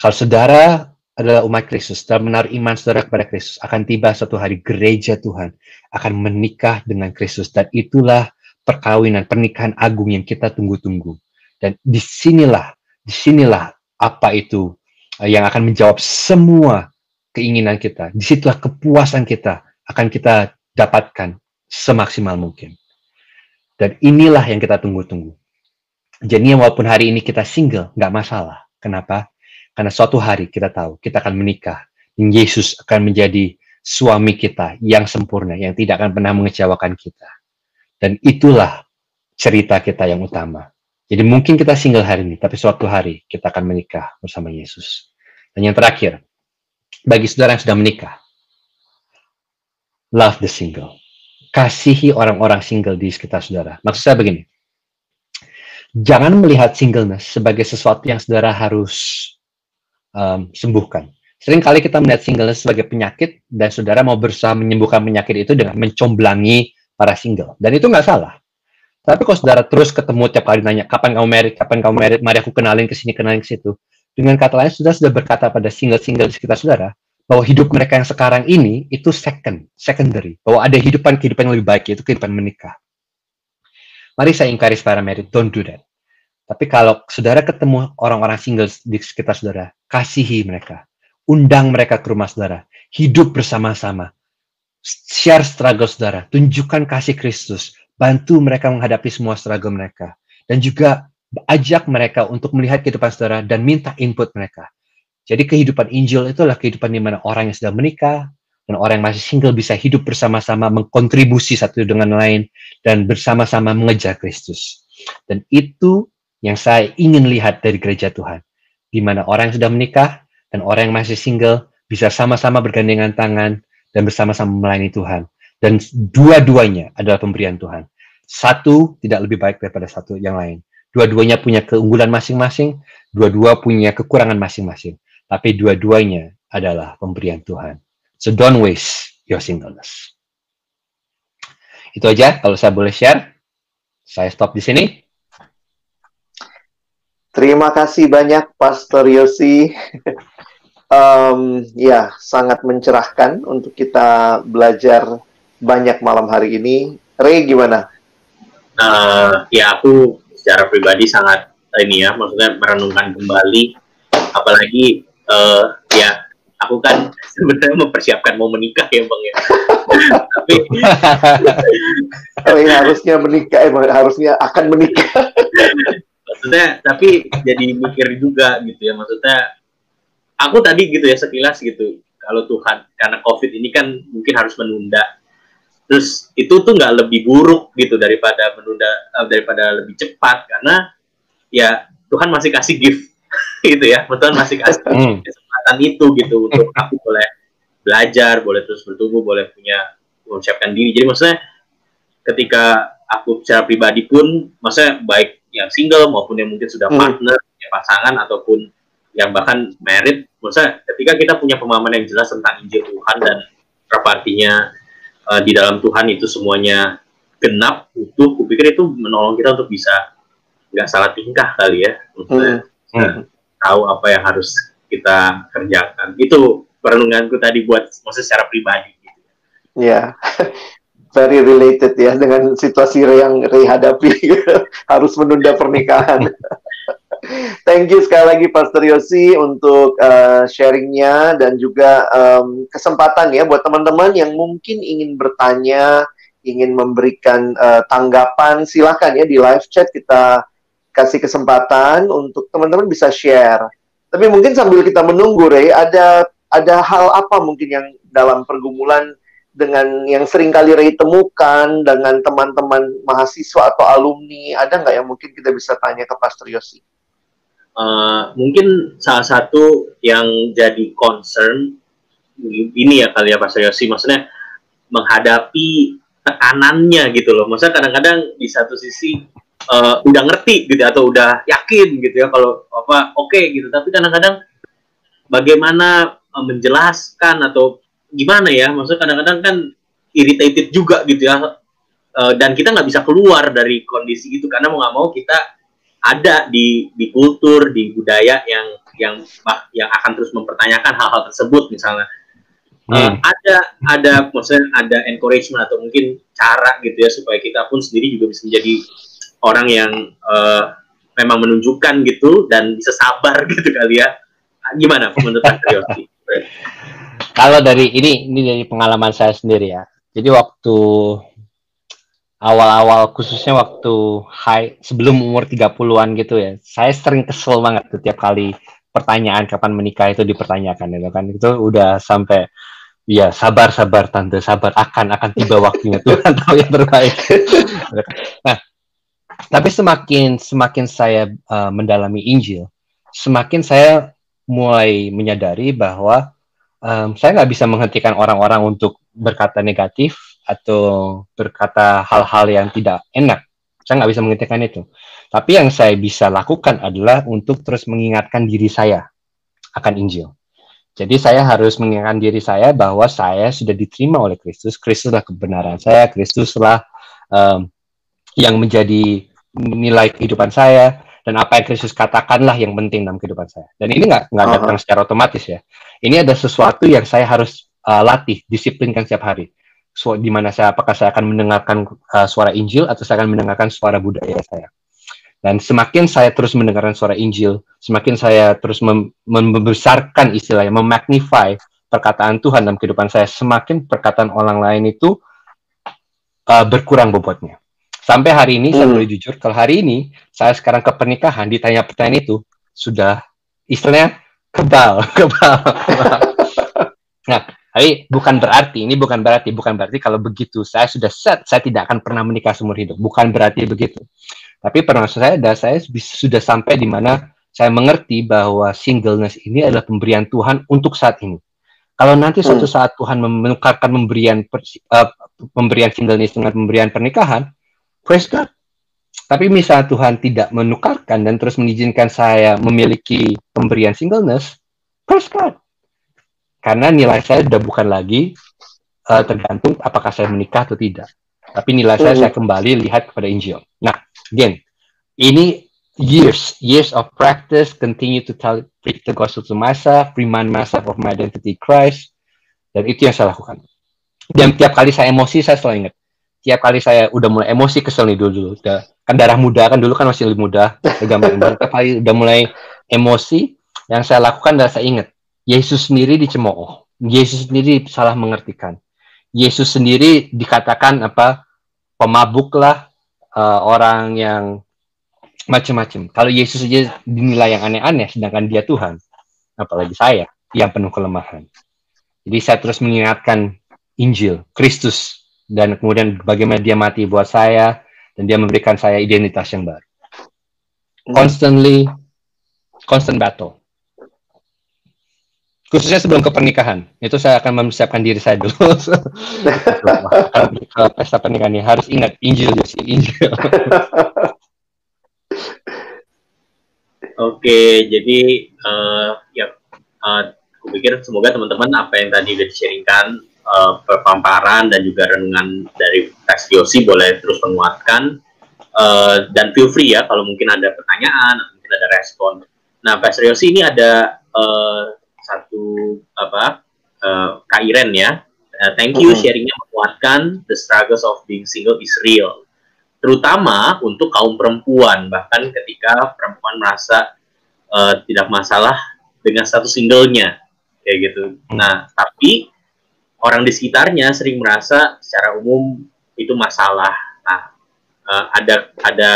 Kalau saudara adalah umat Kristus dan menaruh iman saudara kepada Kristus, akan tiba suatu hari gereja Tuhan akan menikah dengan Kristus dan itulah perkawinan pernikahan agung yang kita tunggu-tunggu dan di sinilah, di sinilah apa itu yang akan menjawab semua keinginan kita. Di situlah kepuasan kita akan kita dapatkan semaksimal mungkin. Dan inilah yang kita tunggu-tunggu. Jadi walaupun hari ini kita single, nggak masalah. Kenapa? Karena suatu hari kita tahu kita akan menikah. Dan Yesus akan menjadi suami kita yang sempurna, yang tidak akan pernah mengecewakan kita. Dan itulah cerita kita yang utama. Jadi mungkin kita single hari ini, tapi suatu hari kita akan menikah bersama Yesus. Dan yang terakhir, bagi saudara yang sudah menikah, love the single. Kasihi orang-orang single di sekitar saudara. Maksud saya begini, jangan melihat singleness sebagai sesuatu yang saudara harus um, sembuhkan. Sering kali kita melihat singleness sebagai penyakit dan saudara mau berusaha menyembuhkan penyakit itu dengan mencomblangi para single. Dan itu nggak salah. Tapi kalau saudara terus ketemu tiap kali nanya, kapan kamu merit, kapan kamu merit, mari aku kenalin ke sini, kenalin ke situ. Dengan kata lain, sudah sudah berkata pada single-single di sekitar saudara, bahwa hidup mereka yang sekarang ini itu second, secondary. Bahwa ada hidupan kehidupan yang lebih baik, yaitu kehidupan menikah. Mari saya encourage para merit, don't do that. Tapi kalau saudara ketemu orang-orang single di sekitar saudara, kasihi mereka. Undang mereka ke rumah saudara. Hidup bersama-sama. Share struggle saudara. Tunjukkan kasih Kristus bantu mereka menghadapi semua struggle mereka. Dan juga ajak mereka untuk melihat kehidupan saudara dan minta input mereka. Jadi kehidupan Injil itulah kehidupan di mana orang yang sudah menikah dan orang yang masih single bisa hidup bersama-sama mengkontribusi satu dengan lain dan bersama-sama mengejar Kristus. Dan itu yang saya ingin lihat dari gereja Tuhan. Di mana orang yang sudah menikah dan orang yang masih single bisa sama-sama bergandengan tangan dan bersama-sama melayani Tuhan. Dan dua-duanya adalah pemberian Tuhan. Satu tidak lebih baik daripada satu yang lain. Dua-duanya punya keunggulan masing-masing, dua-dua punya kekurangan masing-masing. Tapi dua-duanya adalah pemberian Tuhan. So don't waste your singleness. Itu aja kalau saya boleh share. Saya stop di sini. Terima kasih banyak Pastor Yosi. (laughs) um, ya, sangat mencerahkan untuk kita belajar banyak malam hari ini. Ray gimana? Uh, ya aku secara pribadi sangat ini ya, maksudnya merenungkan kembali, apalagi uh, ya aku kan (laughs) sebenarnya mempersiapkan mau menikah ya bang ya. (laughs) Tapi (laughs) oh, ya, harusnya menikah emang harusnya akan menikah. Maksudnya tapi jadi mikir juga gitu ya maksudnya aku tadi gitu ya sekilas gitu. Kalau Tuhan karena COVID ini kan mungkin harus menunda terus itu tuh nggak lebih buruk gitu daripada menunda uh, daripada lebih cepat karena ya Tuhan masih kasih gift (laughs) gitu ya Tuhan masih kasih hmm. kesempatan itu gitu untuk aku boleh belajar boleh terus bertumbuh boleh punya mempersiapkan diri jadi maksudnya ketika aku secara pribadi pun maksudnya baik yang single maupun yang mungkin sudah hmm. partner ya pasangan ataupun yang bahkan merit maksudnya ketika kita punya pemahaman yang jelas tentang Injil Tuhan dan berapa artinya uh, di dalam Tuhan itu semuanya genap utuh kupikir itu menolong kita untuk bisa nggak salah tingkah kali ya hmm. hmm. tahu apa yang harus kita kerjakan itu perenunganku tadi buat maksudnya secara pribadi gitu. ya yeah. (laughs) very related ya dengan situasi yang Ray hadapi (laughs) harus menunda pernikahan (laughs) Thank you sekali lagi Pastor Yosi untuk uh, sharingnya dan juga um, kesempatan ya buat teman-teman yang mungkin ingin bertanya, ingin memberikan uh, tanggapan, silakan ya di live chat kita kasih kesempatan untuk teman-teman bisa share. Tapi mungkin sambil kita menunggu, Ray, ada ada hal apa mungkin yang dalam pergumulan dengan yang sering kali Ray temukan dengan teman-teman mahasiswa atau alumni, ada nggak yang mungkin kita bisa tanya ke Pastor Yosi? Uh, mungkin salah satu yang jadi concern ini ya kali ya Pak Sayosi. Maksudnya menghadapi tekanannya gitu loh. Maksudnya kadang-kadang di satu sisi uh, udah ngerti gitu atau udah yakin gitu ya kalau apa oke okay, gitu. Tapi kadang-kadang bagaimana uh, menjelaskan atau gimana ya? Maksudnya kadang-kadang kan irritated juga gitu ya. Uh, dan kita nggak bisa keluar dari kondisi itu karena mau nggak mau kita ada di di kultur di budaya yang yang yang akan terus mempertanyakan hal-hal tersebut misalnya hmm. uh, ada ada maksudnya ada encouragement atau mungkin cara gitu ya supaya kita pun sendiri juga bisa menjadi orang yang uh, memang menunjukkan gitu dan bisa sabar (laughs) gitu kali ya gimana menurut Yosi? (laughs) Kalau dari ini ini dari pengalaman saya sendiri ya. Jadi waktu awal-awal khususnya waktu high sebelum umur 30-an gitu ya. Saya sering kesel banget tuh tiap kali pertanyaan kapan menikah itu dipertanyakan gitu kan. Itu udah sampai ya sabar sabar tante sabar akan akan tiba waktunya Tuhan (laughs) tahu yang terbaik. nah, tapi semakin semakin saya uh, mendalami Injil, semakin saya mulai menyadari bahwa um, saya nggak bisa menghentikan orang-orang untuk berkata negatif atau berkata hal-hal yang tidak enak. Saya nggak bisa menghentikan itu. Tapi yang saya bisa lakukan adalah untuk terus mengingatkan diri saya akan Injil. Jadi saya harus mengingatkan diri saya bahwa saya sudah diterima oleh Kristus. Kristuslah kebenaran saya. Kristuslah um, yang menjadi nilai kehidupan saya dan apa yang Kristus katakanlah yang penting dalam kehidupan saya. Dan ini nggak nggak datang uh -huh. secara otomatis ya. Ini ada sesuatu yang saya harus uh, latih, disiplinkan setiap hari di mana saya apakah saya akan mendengarkan uh, suara Injil atau saya akan mendengarkan suara budaya saya. Dan semakin saya terus mendengarkan suara Injil, semakin saya terus mem membesarkan istilahnya, memagnify perkataan Tuhan dalam kehidupan saya, semakin perkataan orang lain itu uh, berkurang bobotnya. Sampai hari ini, hmm. saya boleh jujur, kalau hari ini saya sekarang ke pernikahan ditanya pertanyaan itu sudah istilahnya kebal, (laughs) kebal. (laughs) nah, tapi bukan berarti ini bukan berarti bukan berarti kalau begitu saya sudah set saya tidak akan pernah menikah seumur hidup. Bukan berarti begitu. Tapi pernah saya dan saya sudah sampai di mana saya mengerti bahwa singleness ini adalah pemberian Tuhan untuk saat ini. Kalau nanti suatu hmm. saat Tuhan menukarkan pemberian uh, pemberian singleness dengan pemberian pernikahan, praise God. Tapi misalnya Tuhan tidak menukarkan dan terus mengizinkan saya memiliki pemberian singleness, praise God karena nilai saya sudah bukan lagi uh, tergantung apakah saya menikah atau tidak. Tapi nilai saya saya kembali lihat kepada Injil. Nah, again, ini years, years of practice, continue to tell, preach the gospel to myself, remind myself of my identity Christ, dan itu yang saya lakukan. Dan tiap kali saya emosi, saya selalu ingat. Tiap kali saya udah mulai emosi, kesel nih dulu dulu. Udah, kan darah muda kan dulu kan masih lebih muda, gampang. (laughs) Tiap kali udah mulai emosi, yang saya lakukan adalah saya ingat Yesus sendiri dicemooh, Yesus sendiri salah mengertikan, Yesus sendiri dikatakan apa pemabuk lah uh, orang yang macam-macam. Kalau Yesus saja dinilai yang aneh-aneh, sedangkan dia Tuhan, apalagi saya yang penuh kelemahan. Jadi saya terus mengingatkan Injil, Kristus, dan kemudian bagaimana dia mati buat saya, dan dia memberikan saya identitas yang baru. Hmm. Constantly, constant battle khususnya sebelum ke pernikahan. Itu saya akan mempersiapkan diri saya dulu. (laughs) Ke pesta pernikahan ini. Harus ingat Injil sih Injil. (laughs) Oke jadi uh, ya uh, aku pikir semoga teman-teman apa yang tadi sudah disharingkan uh, perpamparan dan juga renungan dari Tes Yosi boleh terus menguatkan. Uh, dan feel free ya kalau mungkin ada pertanyaan atau mungkin ada respon. Nah Pastor Yosi ini ada uh, satu apa uh, Kak Iren ya. Uh, thank you mm-hmm. sharingnya menguatkan the struggles of being single is real. Terutama untuk kaum perempuan, bahkan ketika perempuan merasa uh, tidak masalah dengan satu singlenya, kayak gitu. Mm. Nah, tapi orang di sekitarnya sering merasa secara umum itu masalah. Nah, uh, ada ada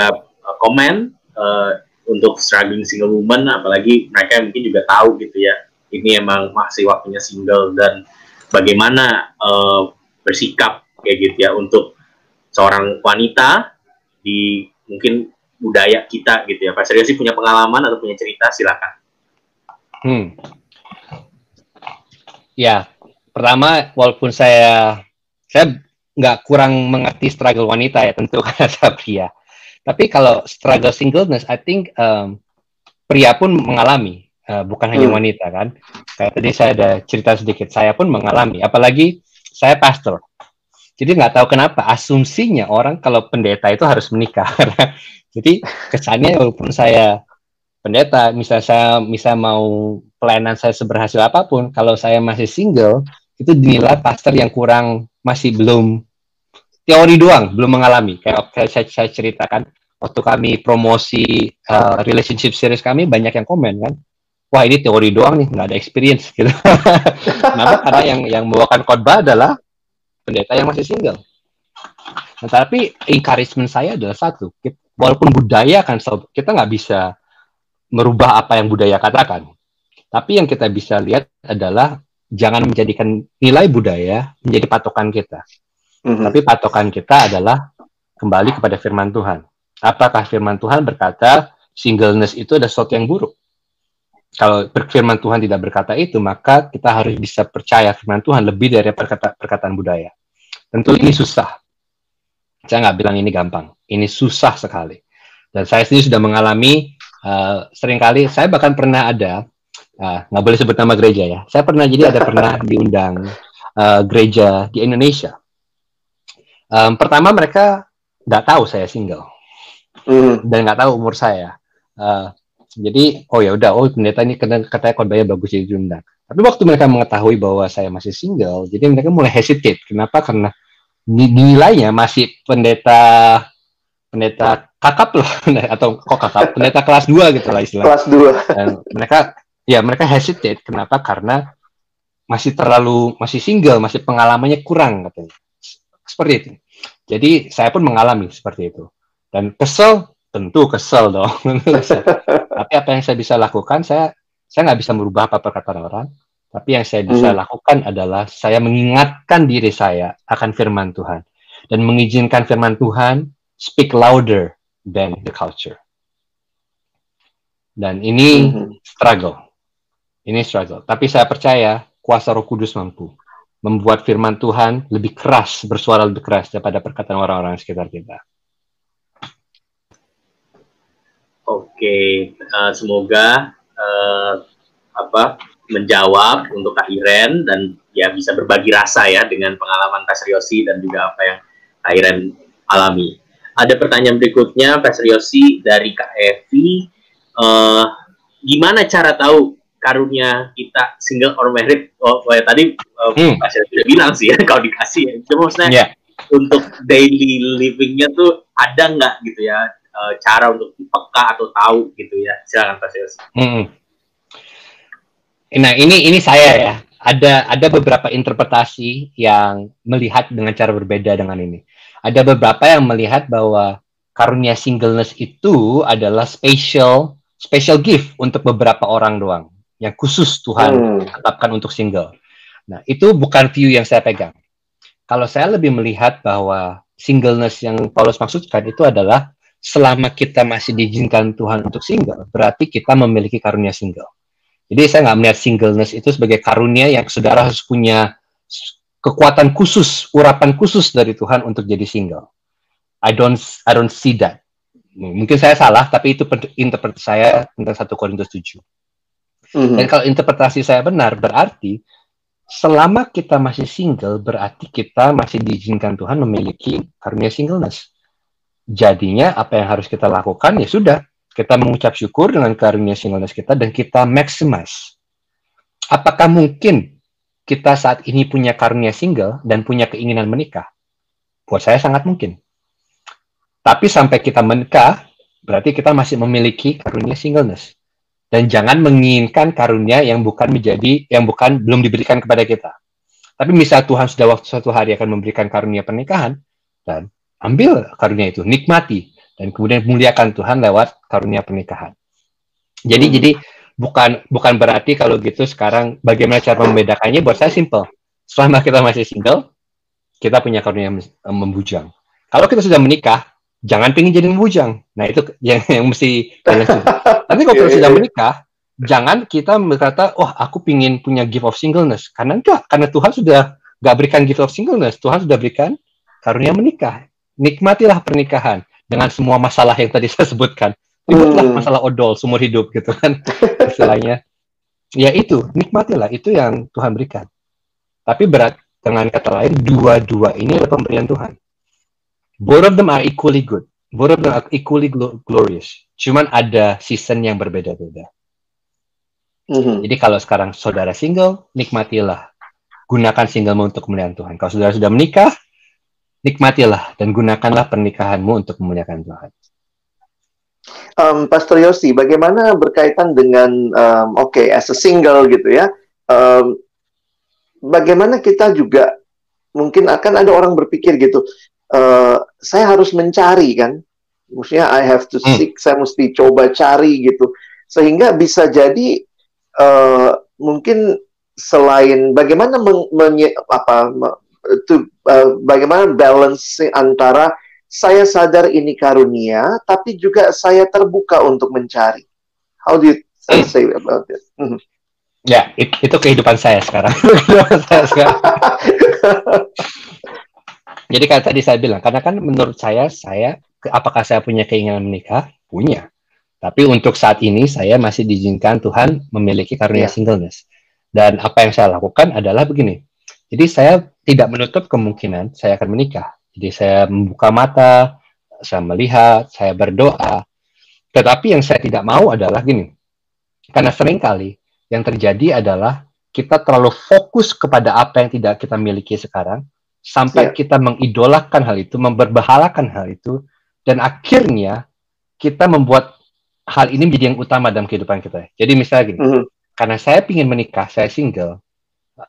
komen uh, untuk struggling single woman, apalagi mereka mungkin juga tahu gitu ya ini emang masih waktunya single dan bagaimana uh, bersikap kayak gitu ya untuk seorang wanita di mungkin budaya kita gitu ya. Pak sih punya pengalaman atau punya cerita silakan. Hmm. Ya, pertama walaupun saya saya nggak kurang mengerti struggle wanita ya tentu (laughs) karena saya pria. Tapi kalau struggle singleness, I think um, pria pun mengalami uh, bukan hanya hmm. wanita kan. Kayak tadi saya ada cerita sedikit, saya pun mengalami, apalagi saya pastor. Jadi nggak tahu kenapa asumsinya orang kalau pendeta itu harus menikah. (laughs) Jadi kesannya walaupun saya pendeta, misal saya misal mau pelayanan saya seberhasil apa pun, kalau saya masih single, itu dinilai pastor yang kurang masih belum teori doang, belum mengalami. Kayak saya, saya ceritakan waktu kami promosi uh, relationship series kami banyak yang komen kan wah ini teori doang nih, nggak ada experience gitu. (laughs) Kenapa? Karena yang yang membawakan khotbah adalah pendeta yang masih single. Nah, tapi encouragement saya adalah satu, walaupun budaya kan kita nggak bisa merubah apa yang budaya katakan, tapi yang kita bisa lihat adalah jangan menjadikan nilai budaya menjadi patokan kita. Mm-hmm. Tapi patokan kita adalah kembali kepada firman Tuhan. Apakah firman Tuhan berkata singleness itu ada sesuatu yang buruk? Kalau firman Tuhan tidak berkata itu, maka kita harus bisa percaya firman Tuhan lebih dari perkata, perkataan budaya. Tentu ini susah. Saya nggak bilang ini gampang. Ini susah sekali. Dan saya sendiri sudah mengalami uh, sering kali, saya bahkan pernah ada, uh, nggak boleh sebut nama gereja ya. Saya pernah jadi ada pernah (laughs) diundang uh, gereja di Indonesia. Um, pertama mereka nggak tahu saya single mm. dan nggak tahu umur saya. Uh, jadi oh ya udah oh pendeta ini kena katanya khotbahnya bagus jadi diundang tapi waktu mereka mengetahui bahwa saya masih single jadi mereka mulai hesitate. Kenapa? Karena nilainya masih pendeta pendeta kakap loh. (laughs) Atau kok kakap? Pendeta kelas 2 gitu lah istilahnya. Kelas 2 dan mereka ya mereka hesitate. Kenapa? Karena masih terlalu masih single masih pengalamannya kurang katanya. Seperti itu. Jadi saya pun mengalami seperti itu. Dan kesel tentu kesel dong. (laughs) tapi apa yang saya bisa lakukan, saya saya nggak bisa merubah apa perkataan orang. Tapi yang saya bisa hmm. lakukan adalah saya mengingatkan diri saya akan firman Tuhan dan mengizinkan firman Tuhan speak louder than the culture. Dan ini hmm. struggle. Ini struggle. Tapi saya percaya kuasa Roh Kudus mampu membuat firman Tuhan lebih keras, bersuara lebih keras daripada perkataan orang-orang sekitar kita. Oke, uh, semoga uh, apa menjawab untuk Kak Iren dan ya bisa berbagi rasa ya dengan pengalaman Pak Riosi dan juga apa yang Kak Iren alami. Ada pertanyaan berikutnya Pak Riosi dari Kak Evi. Uh, gimana cara tahu karunia kita single or married? Oh, oh ya, tadi uh, hmm. Pak Riosi sudah bilang sih ya (laughs) kalau dikasih. Ya. Cuma maksudnya yeah. untuk daily livingnya tuh ada nggak gitu ya uh, cara untuk peka atau tahu gitu ya silakan Pak Sios. Hmm. Nah ini ini saya ya. Ada ada beberapa interpretasi yang melihat dengan cara berbeda dengan ini. Ada beberapa yang melihat bahwa karunia singleness itu adalah special special gift untuk beberapa orang doang yang khusus Tuhan hmm. tetapkan untuk single. Nah, itu bukan view yang saya pegang. Kalau saya lebih melihat bahwa singleness yang Paulus maksudkan itu adalah selama kita masih diizinkan Tuhan untuk single, berarti kita memiliki karunia single. Jadi saya nggak melihat singleness itu sebagai karunia yang saudara harus punya kekuatan khusus, urapan khusus dari Tuhan untuk jadi single. I don't I don't see that. Mungkin saya salah, tapi itu interpretasi saya tentang satu Korintus 7. Mm-hmm. Dan kalau interpretasi saya benar, berarti selama kita masih single, berarti kita masih diizinkan Tuhan memiliki karunia singleness. Jadinya apa yang harus kita lakukan ya sudah, kita mengucap syukur dengan karunia singleness kita dan kita maximize. Apakah mungkin kita saat ini punya karunia single dan punya keinginan menikah? Buat saya sangat mungkin. Tapi sampai kita menikah, berarti kita masih memiliki karunia singleness. Dan jangan menginginkan karunia yang bukan menjadi, yang bukan belum diberikan kepada kita. Tapi misal Tuhan sudah waktu suatu hari akan memberikan karunia pernikahan, dan ambil karunia itu, nikmati dan kemudian muliakan Tuhan lewat karunia pernikahan. Jadi hmm. jadi bukan bukan berarti kalau gitu sekarang bagaimana cara membedakannya buat saya simple. Selama kita masih single, kita punya karunia membujang. Kalau kita sudah menikah, jangan pengen jadi membujang. Nah itu (laughs) yang yang mesti Nanti kalau (laughs) kita sudah menikah, jangan kita berkata, oh aku pingin punya gift of singleness. Karena enggak, karena Tuhan sudah gak berikan gift of singleness. Tuhan sudah berikan karunia menikah. Nikmatilah pernikahan dengan semua masalah yang tadi (laughs) saya sebutkan. Ributlah hmm. masalah odol seumur hidup gitu kan (laughs) istilahnya. Ya itu, nikmatilah itu yang Tuhan berikan. Tapi berat dengan kata lain dua-dua ini adalah pemberian Tuhan. Both of them are equally good. Both of them are equally glorious. Cuman ada season yang berbeda-beda. Mm-hmm. Jadi kalau sekarang saudara single, nikmatilah. Gunakan singlemu untuk kemuliaan Tuhan. Kalau saudara sudah menikah, nikmatilah dan gunakanlah pernikahanmu untuk memuliakan Tuhan. Um, Pastor Yosi, bagaimana berkaitan dengan um, oke okay, as a single gitu ya? Um, bagaimana kita juga mungkin akan ada orang berpikir gitu, uh, saya harus mencari kan, maksudnya I have to hmm. seek, hmm. saya mesti coba cari gitu, sehingga bisa jadi uh, mungkin selain bagaimana meng, menye, apa to uh, bagaimana balance antara saya sadar ini karunia, tapi juga saya terbuka untuk mencari. How do you say about it? Mm -hmm. Ya, it, (laughs) itu kehidupan saya sekarang. Jadi kayak tadi saya bilang, karena kan menurut saya, saya apakah saya punya keinginan menikah? Punya. Tapi untuk saat ini saya masih diizinkan Tuhan memiliki karunia yeah. singleness. Dan apa yang saya lakukan adalah begini. Jadi saya tidak menutup kemungkinan saya akan menikah. Jadi saya membuka mata, saya melihat, saya berdoa. Tetapi yang saya tidak mau adalah gini. Karena sering kali yang terjadi adalah kita terlalu fokus kepada apa yang tidak kita miliki sekarang sampai yeah. kita mengidolakan hal itu, memberbahalakan hal itu dan akhirnya kita membuat hal ini menjadi yang utama dalam kehidupan kita. Jadi misalnya gini, mm -hmm. karena saya ingin menikah, saya single,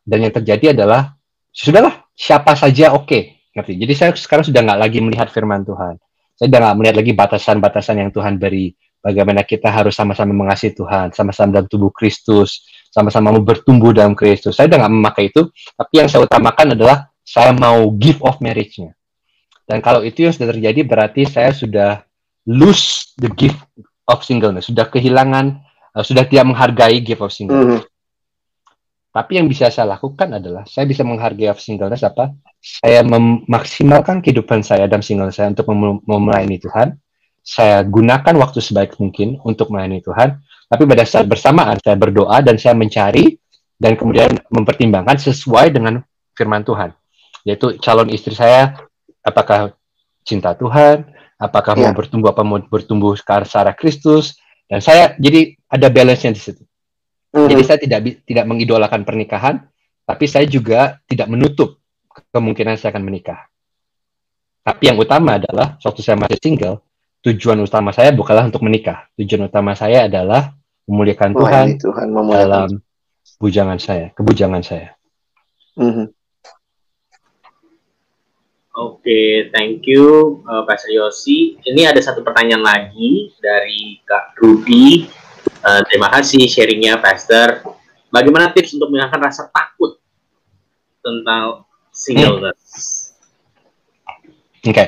dan yang terjadi adalah sudahlah siapa saja oke. Okay, ngerti? Jadi saya sekarang sudah nggak lagi melihat firman Tuhan. Saya sudah nggak melihat lagi batasan-batasan yang Tuhan beri. Bagaimana kita harus sama-sama mengasihi Tuhan sama-sama dalam tubuh Kristus sama-sama mau bertumbuh dalam Kristus. Saya sudah nggak memakai itu tapi yang saya utamakan adalah saya mau give of marriage-nya. Dan kalau itu yang sudah terjadi berarti saya sudah lose the gift of singleness. Sudah kehilangan uh, sudah tidak menghargai gift of singleness. Mm -hmm tapi yang bisa saya lakukan adalah saya bisa menghargai singleness apa? Saya memaksimalkan kehidupan saya dalam single saya untuk mem melayani Tuhan. Saya gunakan waktu sebaik mungkin untuk melayani Tuhan. Tapi pada saat bersamaan saya berdoa dan saya mencari dan kemudian mempertimbangkan sesuai dengan firman Tuhan. Yaitu calon istri saya apakah cinta Tuhan, apakah ya. mau bertumbuh apa mau bertumbuh ke arah Kristus dan saya jadi ada balance-nya di situ. Mm-hmm. Jadi saya tidak tidak mengidolakan pernikahan, tapi saya juga tidak menutup kemungkinan saya akan menikah. Tapi yang utama adalah waktu saya masih single, tujuan utama saya bukanlah untuk menikah. Tujuan utama saya adalah memuliakan Tuhan, Tuhan memuliakan. dalam bujangan saya, kebujangan saya. Mm -hmm. Oke, okay, thank you uh, Pak Yosi. Ini ada satu pertanyaan lagi dari Kak Ruby. Uh, terima kasih sharingnya, Pastor. Bagaimana tips untuk menghilangkan rasa takut tentang singleness? Oke. Okay.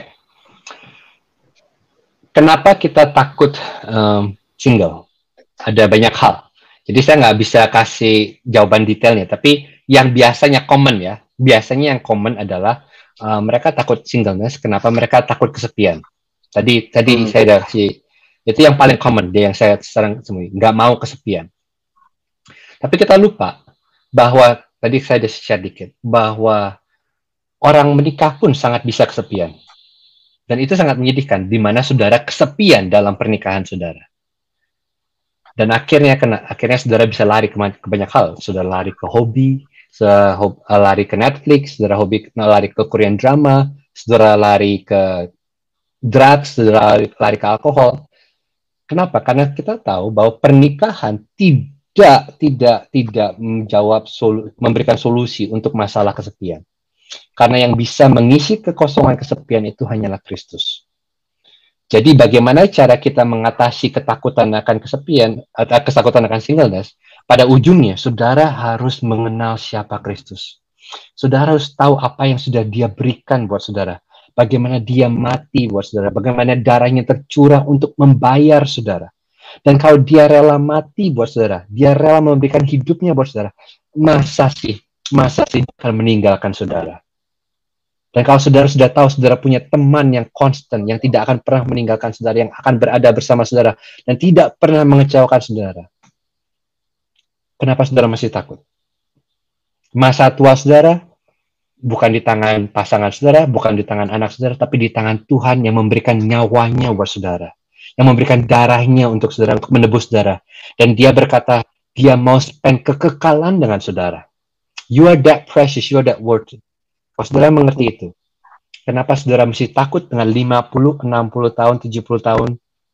Kenapa kita takut um, single? Ada banyak hal. Jadi saya nggak bisa kasih jawaban detailnya, tapi yang biasanya common ya, biasanya yang common adalah uh, mereka takut singleness. Kenapa mereka takut kesepian? Tadi tadi hmm. saya udah si itu yang paling common dia yang saya sering temui nggak mau kesepian. Tapi kita lupa bahwa tadi saya sudah share dikit bahwa orang menikah pun sangat bisa kesepian. Dan itu sangat menyedihkan di mana saudara kesepian dalam pernikahan saudara. Dan akhirnya kena akhirnya saudara bisa lari ke, ke banyak hal. Saudara lari ke hobi, lari ke Netflix, saudara hobi lari ke Korean drama, saudara lari ke drugs, saudara lari ke alkohol. Kenapa? Karena kita tahu bahwa pernikahan tidak tidak tidak menjawab solu, memberikan solusi untuk masalah kesepian. Karena yang bisa mengisi kekosongan kesepian itu hanyalah Kristus. Jadi bagaimana cara kita mengatasi ketakutan akan kesepian, atau ketakutan akan singleness? Pada ujungnya, saudara harus mengenal siapa Kristus. Saudara harus tahu apa yang sudah dia berikan buat saudara. Bagaimana dia mati buat saudara. Bagaimana darahnya tercurah untuk membayar saudara. Dan kalau dia rela mati buat saudara, dia rela memberikan hidupnya buat saudara, masa sih, masa sih akan meninggalkan saudara? Dan kalau saudara sudah tahu saudara punya teman yang konstan, yang tidak akan pernah meninggalkan saudara, yang akan berada bersama saudara, dan tidak pernah mengecewakan saudara, Kenapa saudara masih takut? Masa tua saudara bukan di tangan pasangan saudara, bukan di tangan anak saudara, tapi di tangan Tuhan yang memberikan nyawanya buat saudara. Yang memberikan darahnya untuk saudara, untuk menebus saudara. Dan dia berkata, dia mau spend kekekalan dengan saudara. You are that precious, you are that worth it. Kalau saudara mengerti itu, kenapa saudara mesti takut dengan 50, 60 tahun, 70 tahun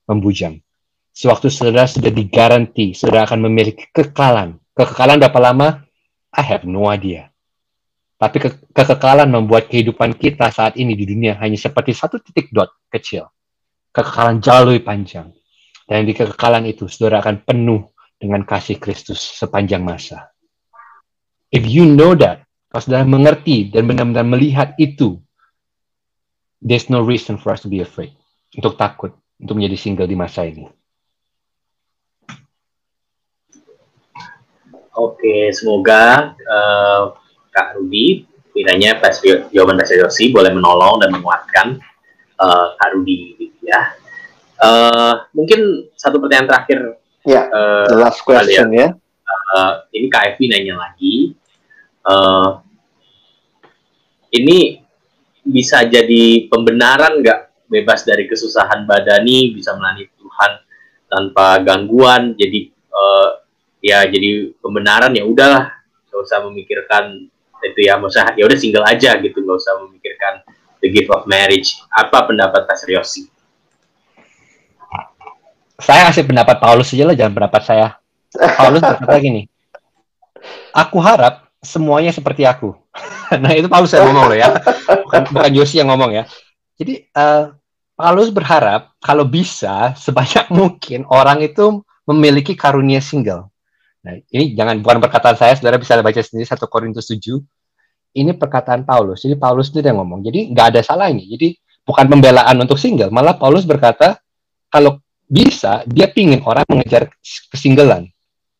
membujang? Sewaktu saudara sudah digaranti, saudara akan memiliki kekekalan. Kekekalan berapa lama? I have no idea. Tapi ke kekekalan membuat kehidupan kita saat ini di dunia hanya seperti satu titik dot kecil. Kekekalan jauh lebih panjang. Dan di kekekalan itu, saudara akan penuh dengan kasih Kristus sepanjang masa. If you know that, kalau saudara mengerti dan benar-benar melihat itu, there's no reason for us to be afraid. Untuk takut, untuk menjadi single di masa ini. Oke, semoga uh, Kak Rudi kiranya pas jawaban Yosi boleh menolong dan menguatkan uh, Kak Rudi gitu ya. Uh, mungkin satu pertanyaan terakhir. Ya, uh, the last question ya. Uh, ini Kak Evi nanya lagi. Uh, ini bisa jadi pembenaran nggak bebas dari kesusahan badani, bisa melayani Tuhan tanpa gangguan, jadi uh, ya jadi pembenaran ya udahlah nggak usah memikirkan itu ya maksudnya ya udah single aja gitu nggak usah memikirkan the gift of marriage apa pendapat Pak Yosi? Saya kasih pendapat Paulus aja lah jangan pendapat saya. Paulus berkata gini, aku harap semuanya seperti aku. (laughs) nah itu Paulus yang ngomong loh ya, bukan bukan Yosi yang ngomong ya. Jadi uh, Paulus berharap kalau bisa sebanyak mungkin orang itu memiliki karunia single. Nah, ini jangan bukan perkataan saya, saudara bisa baca sendiri satu Korintus 7. Ini perkataan Paulus. Jadi Paulus itu yang ngomong. Jadi nggak ada salahnya. Jadi bukan pembelaan untuk single. Malah Paulus berkata, kalau bisa, dia pingin orang mengejar kesinggelan.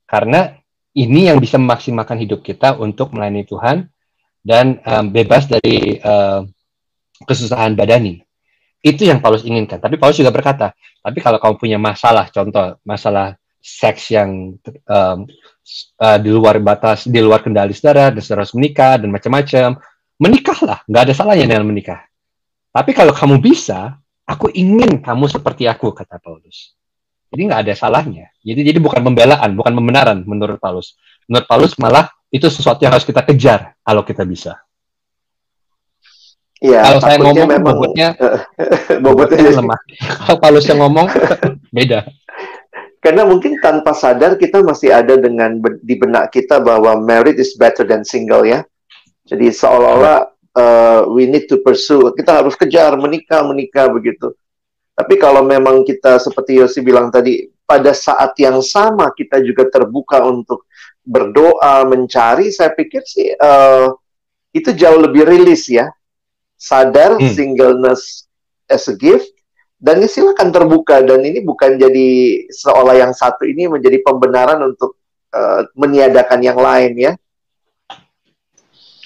Karena ini yang bisa memaksimalkan hidup kita untuk melayani Tuhan dan um, bebas dari um, kesusahan badani. Itu yang Paulus inginkan. Tapi Paulus juga berkata, tapi kalau kamu punya masalah, contoh masalah seks yang um, uh, di luar batas, di luar kendali saudara, dan saudara harus menikah dan macam-macam, menikahlah, nggak ada salahnya dengan menikah. Tapi kalau kamu bisa, aku ingin kamu seperti aku, kata Paulus. Jadi nggak ada salahnya. Jadi jadi bukan pembelaan, bukan pembenaran menurut Paulus. Menurut Paulus malah itu sesuatu yang harus kita kejar kalau kita bisa. Iya, kalau saya ngomong memang, bobotnya bobotnya lemah. Kalau Paulus yang ngomong (laughs) beda. Karena mungkin tanpa sadar kita masih ada dengan di benak kita bahwa married is better than single ya. Jadi seolah-olah uh, we need to pursue, kita harus kejar menikah menikah begitu. Tapi kalau memang kita seperti Yosi bilang tadi, pada saat yang sama kita juga terbuka untuk berdoa, mencari, saya pikir sih uh, itu jauh lebih rilis ya. Sadar hmm. singleness as a gift, dan ini silakan terbuka dan ini bukan jadi seolah yang satu ini menjadi pembenaran untuk uh, meniadakan yang lain ya.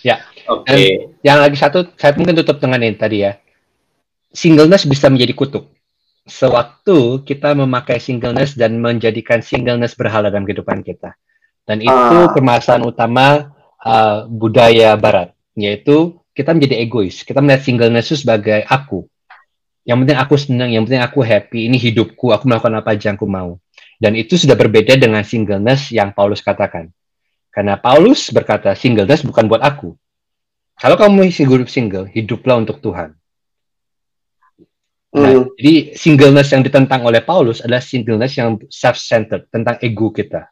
Ya. Oke. Okay. Yang lagi satu saya mungkin tutup dengan ini tadi ya. Singleness bisa menjadi kutuk. Sewaktu kita memakai singleness dan menjadikan singleness berhala dalam kehidupan kita. Dan itu ah. permasalahan utama uh, budaya barat, yaitu kita menjadi egois. Kita melihat singleness itu sebagai aku yang penting aku senang, yang penting aku happy, ini hidupku, aku melakukan apa aja yang aku mau. Dan itu sudah berbeda dengan singleness yang Paulus katakan. Karena Paulus berkata, singleness bukan buat aku. Kalau kamu hidup single, hiduplah untuk Tuhan. Nah, mm. Jadi singleness yang ditentang oleh Paulus adalah singleness yang self-centered, tentang ego kita.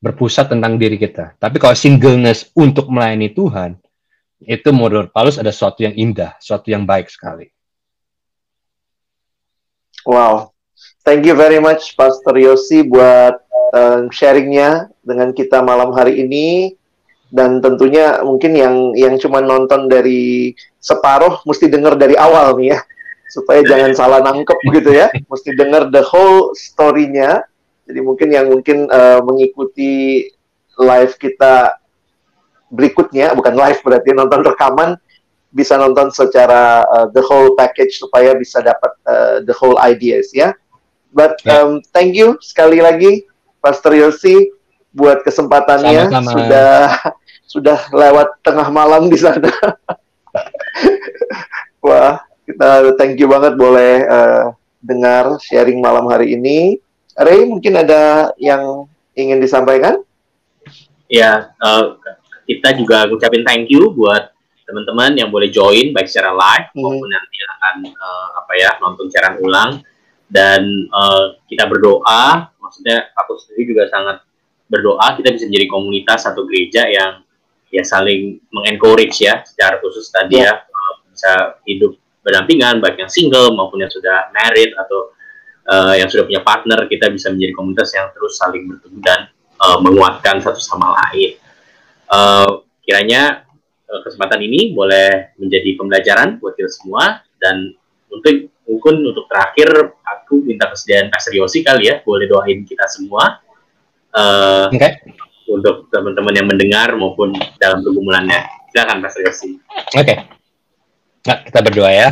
Berpusat tentang diri kita. Tapi kalau singleness untuk melayani Tuhan, itu menurut Paulus ada sesuatu yang indah, sesuatu yang baik sekali. Wow, thank you very much Pastor Yosi buat uh, sharingnya dengan kita malam hari ini. Dan tentunya mungkin yang yang cuma nonton dari separuh mesti dengar dari awal nih ya. Supaya jangan salah nangkep gitu ya. Mesti dengar the whole story-nya. Jadi mungkin yang mungkin uh, mengikuti live kita berikutnya bukan live berarti nonton rekaman bisa nonton secara uh, the whole package supaya bisa dapat uh, the whole ideas ya. But yeah. um, thank you sekali lagi Pastor Yosi buat kesempatannya Sama-sama. sudah (laughs) sudah lewat tengah malam di sana. (laughs) Wah, kita thank you banget boleh uh, dengar sharing malam hari ini. Ray, mungkin ada yang ingin disampaikan? Ya, uh, kita juga ucapin thank you buat teman-teman yang boleh join baik secara live hmm. maupun nanti akan uh, apa ya nonton siaran ulang dan uh, kita berdoa maksudnya aku sendiri juga sangat berdoa kita bisa menjadi komunitas atau gereja yang ya saling mengencourage ya secara khusus tadi yeah. ya uh, bisa hidup berdampingan baik yang single maupun yang sudah married atau uh, yang sudah punya partner kita bisa menjadi komunitas yang terus saling bertemu dan uh, menguatkan satu sama lain uh, kiranya kesempatan ini boleh menjadi pembelajaran buat kita semua. Dan untuk mungkin untuk terakhir aku minta kesediaan Pastor Yosi kali ya. Boleh doain kita semua. Uh, okay. untuk teman-teman yang mendengar maupun dalam pergumulannya. Silakan Pastor Yosi. Oke. Okay. nah, kita berdoa ya.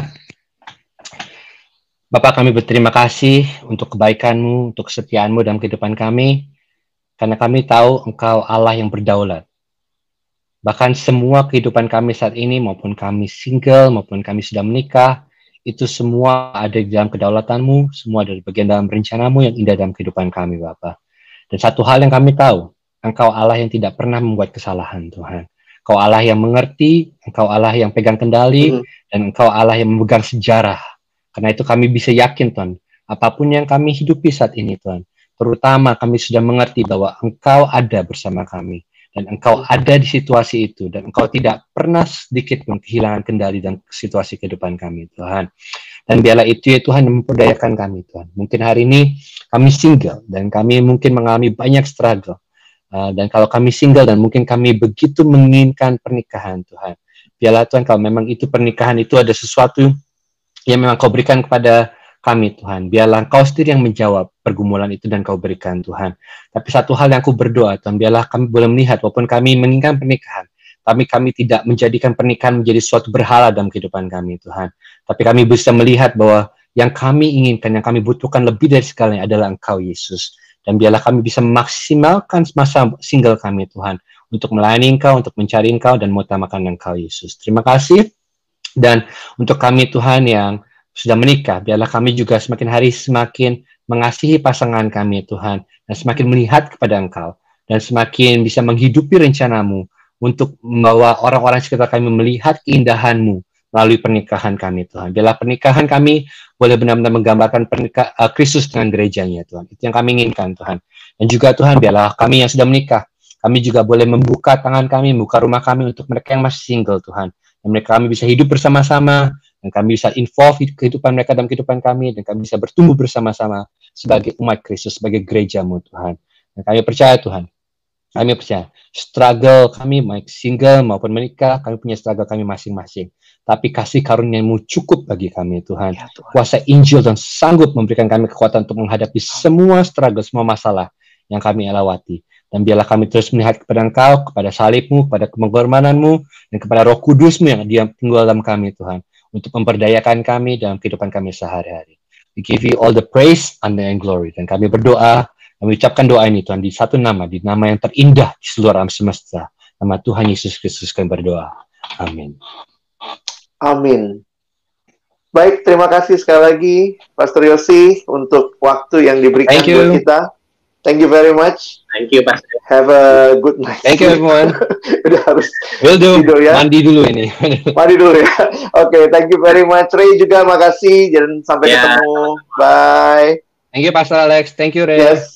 Bapak kami berterima kasih untuk kebaikanmu, untuk kesetiaanmu dalam kehidupan kami, karena kami tahu Engkau Allah yang berdaulat. Bahkan semua kehidupan kami saat ini, maupun kami single, maupun kami sudah menikah, itu semua ada di dalam kedaulatanmu, semua dari bagian dalam rencanamu yang indah dalam kehidupan kami, Bapak. Dan satu hal yang kami tahu, Engkau Allah yang tidak pernah membuat kesalahan, Tuhan. Engkau Allah yang mengerti, Engkau Allah yang pegang kendali, mm dan Engkau Allah yang memegang sejarah. Karena itu kami bisa yakin, Tuhan, apa pun yang kami hidupi saat ini, Tuhan, terutama kami sudah mengerti bahwa Engkau ada bersama kami dan engkau ada di situasi itu dan engkau tidak pernah sedikit pun kehilangan kendali dan situasi kehidupan kami Tuhan. Dan biarlah itu ya Tuhan yang memperdayakan kami Tuhan. Mungkin hari ini kami single dan kami mungkin mengalami banyak struggle. Uh, dan kalau kami single dan mungkin kami begitu menginginkan pernikahan Tuhan. Biarlah Tuhan kalau memang itu pernikahan itu ada sesuatu yang memang kau berikan kepada kami Tuhan. Biarlah Engkau sendiri yang menjawab pergumulan itu dan Kau berikan Tuhan. Tapi satu hal yang aku berdoa Tuhan, biarlah kami boleh melihat walaupun kami menginginkan pernikahan, tapi kami tidak menjadikan pernikahan menjadi suatu berhala dalam kehidupan kami Tuhan. Tapi kami bisa melihat bahwa yang kami inginkan, yang kami butuhkan lebih dari segalanya adalah Engkau Yesus. Dan biarlah kami bisa memaksimalkan masa single kami Tuhan untuk melayani Engkau, untuk mencari Engkau dan mengutamakan Engkau Yesus. Terima kasih. Dan untuk kami Tuhan yang sudah menikah, biarlah kami juga semakin hari semakin mengasihi pasangan kami Tuhan, dan semakin melihat kepada Engkau, dan semakin bisa menghidupi rencanamu untuk membawa orang-orang sekitar kami melihat keindahanmu melalui pernikahan kami Tuhan. Biarlah pernikahan kami boleh benar-benar menggambarkan pernikah, uh, Kristus dengan gerejanya Tuhan. Itu yang kami inginkan Tuhan. Dan juga Tuhan biarlah kami yang sudah menikah, kami juga boleh membuka tangan kami, membuka rumah kami untuk mereka yang masih single Tuhan. Dan mereka kami bisa hidup bersama-sama, dan kami bisa involve kehidupan mereka dalam kehidupan kami, dan kami bisa bertumbuh bersama-sama sebagai umat Kristus, sebagai gerejamu Tuhan. Dan kami percaya Tuhan, kami percaya struggle kami baik single maupun menikah, kami punya struggle kami masing-masing. Tapi kasih karunia-Mu cukup bagi kami Tuhan. Ya, Tuhan. Kuasa Injil dan sanggup memberikan kami kekuatan untuk menghadapi semua struggle, semua masalah yang kami lewati. Dan biarlah kami terus melihat kepada Engkau, kepada salibmu, kepada pengorbananmu, dan kepada roh kudusmu yang diam tinggal dalam kami Tuhan. Untuk memperdayakan kami dalam kehidupan kami sehari-hari. We give you all the praise, honor, and glory. Dan kami berdoa kami ucapkan doa ini Tuhan di satu nama, di nama yang terindah di seluruh alam semesta. Nama Tuhan Yesus Kristus kami berdoa. Amin. Amin. Baik, terima kasih sekali lagi Pastor Yosi untuk waktu yang diberikan buat kita. Thank you very much. Thank you, Pastor. Have a good night. Thank you, everyone. (laughs) Udah harus Will do. tidur ya. Mandi dulu ini. (laughs) Mandi dulu ya. Oke, okay, thank you very much. Ray juga makasih. Dan sampai yeah. ketemu. Bye. Thank you, Pastor Alex. Thank you, Ray. Yes.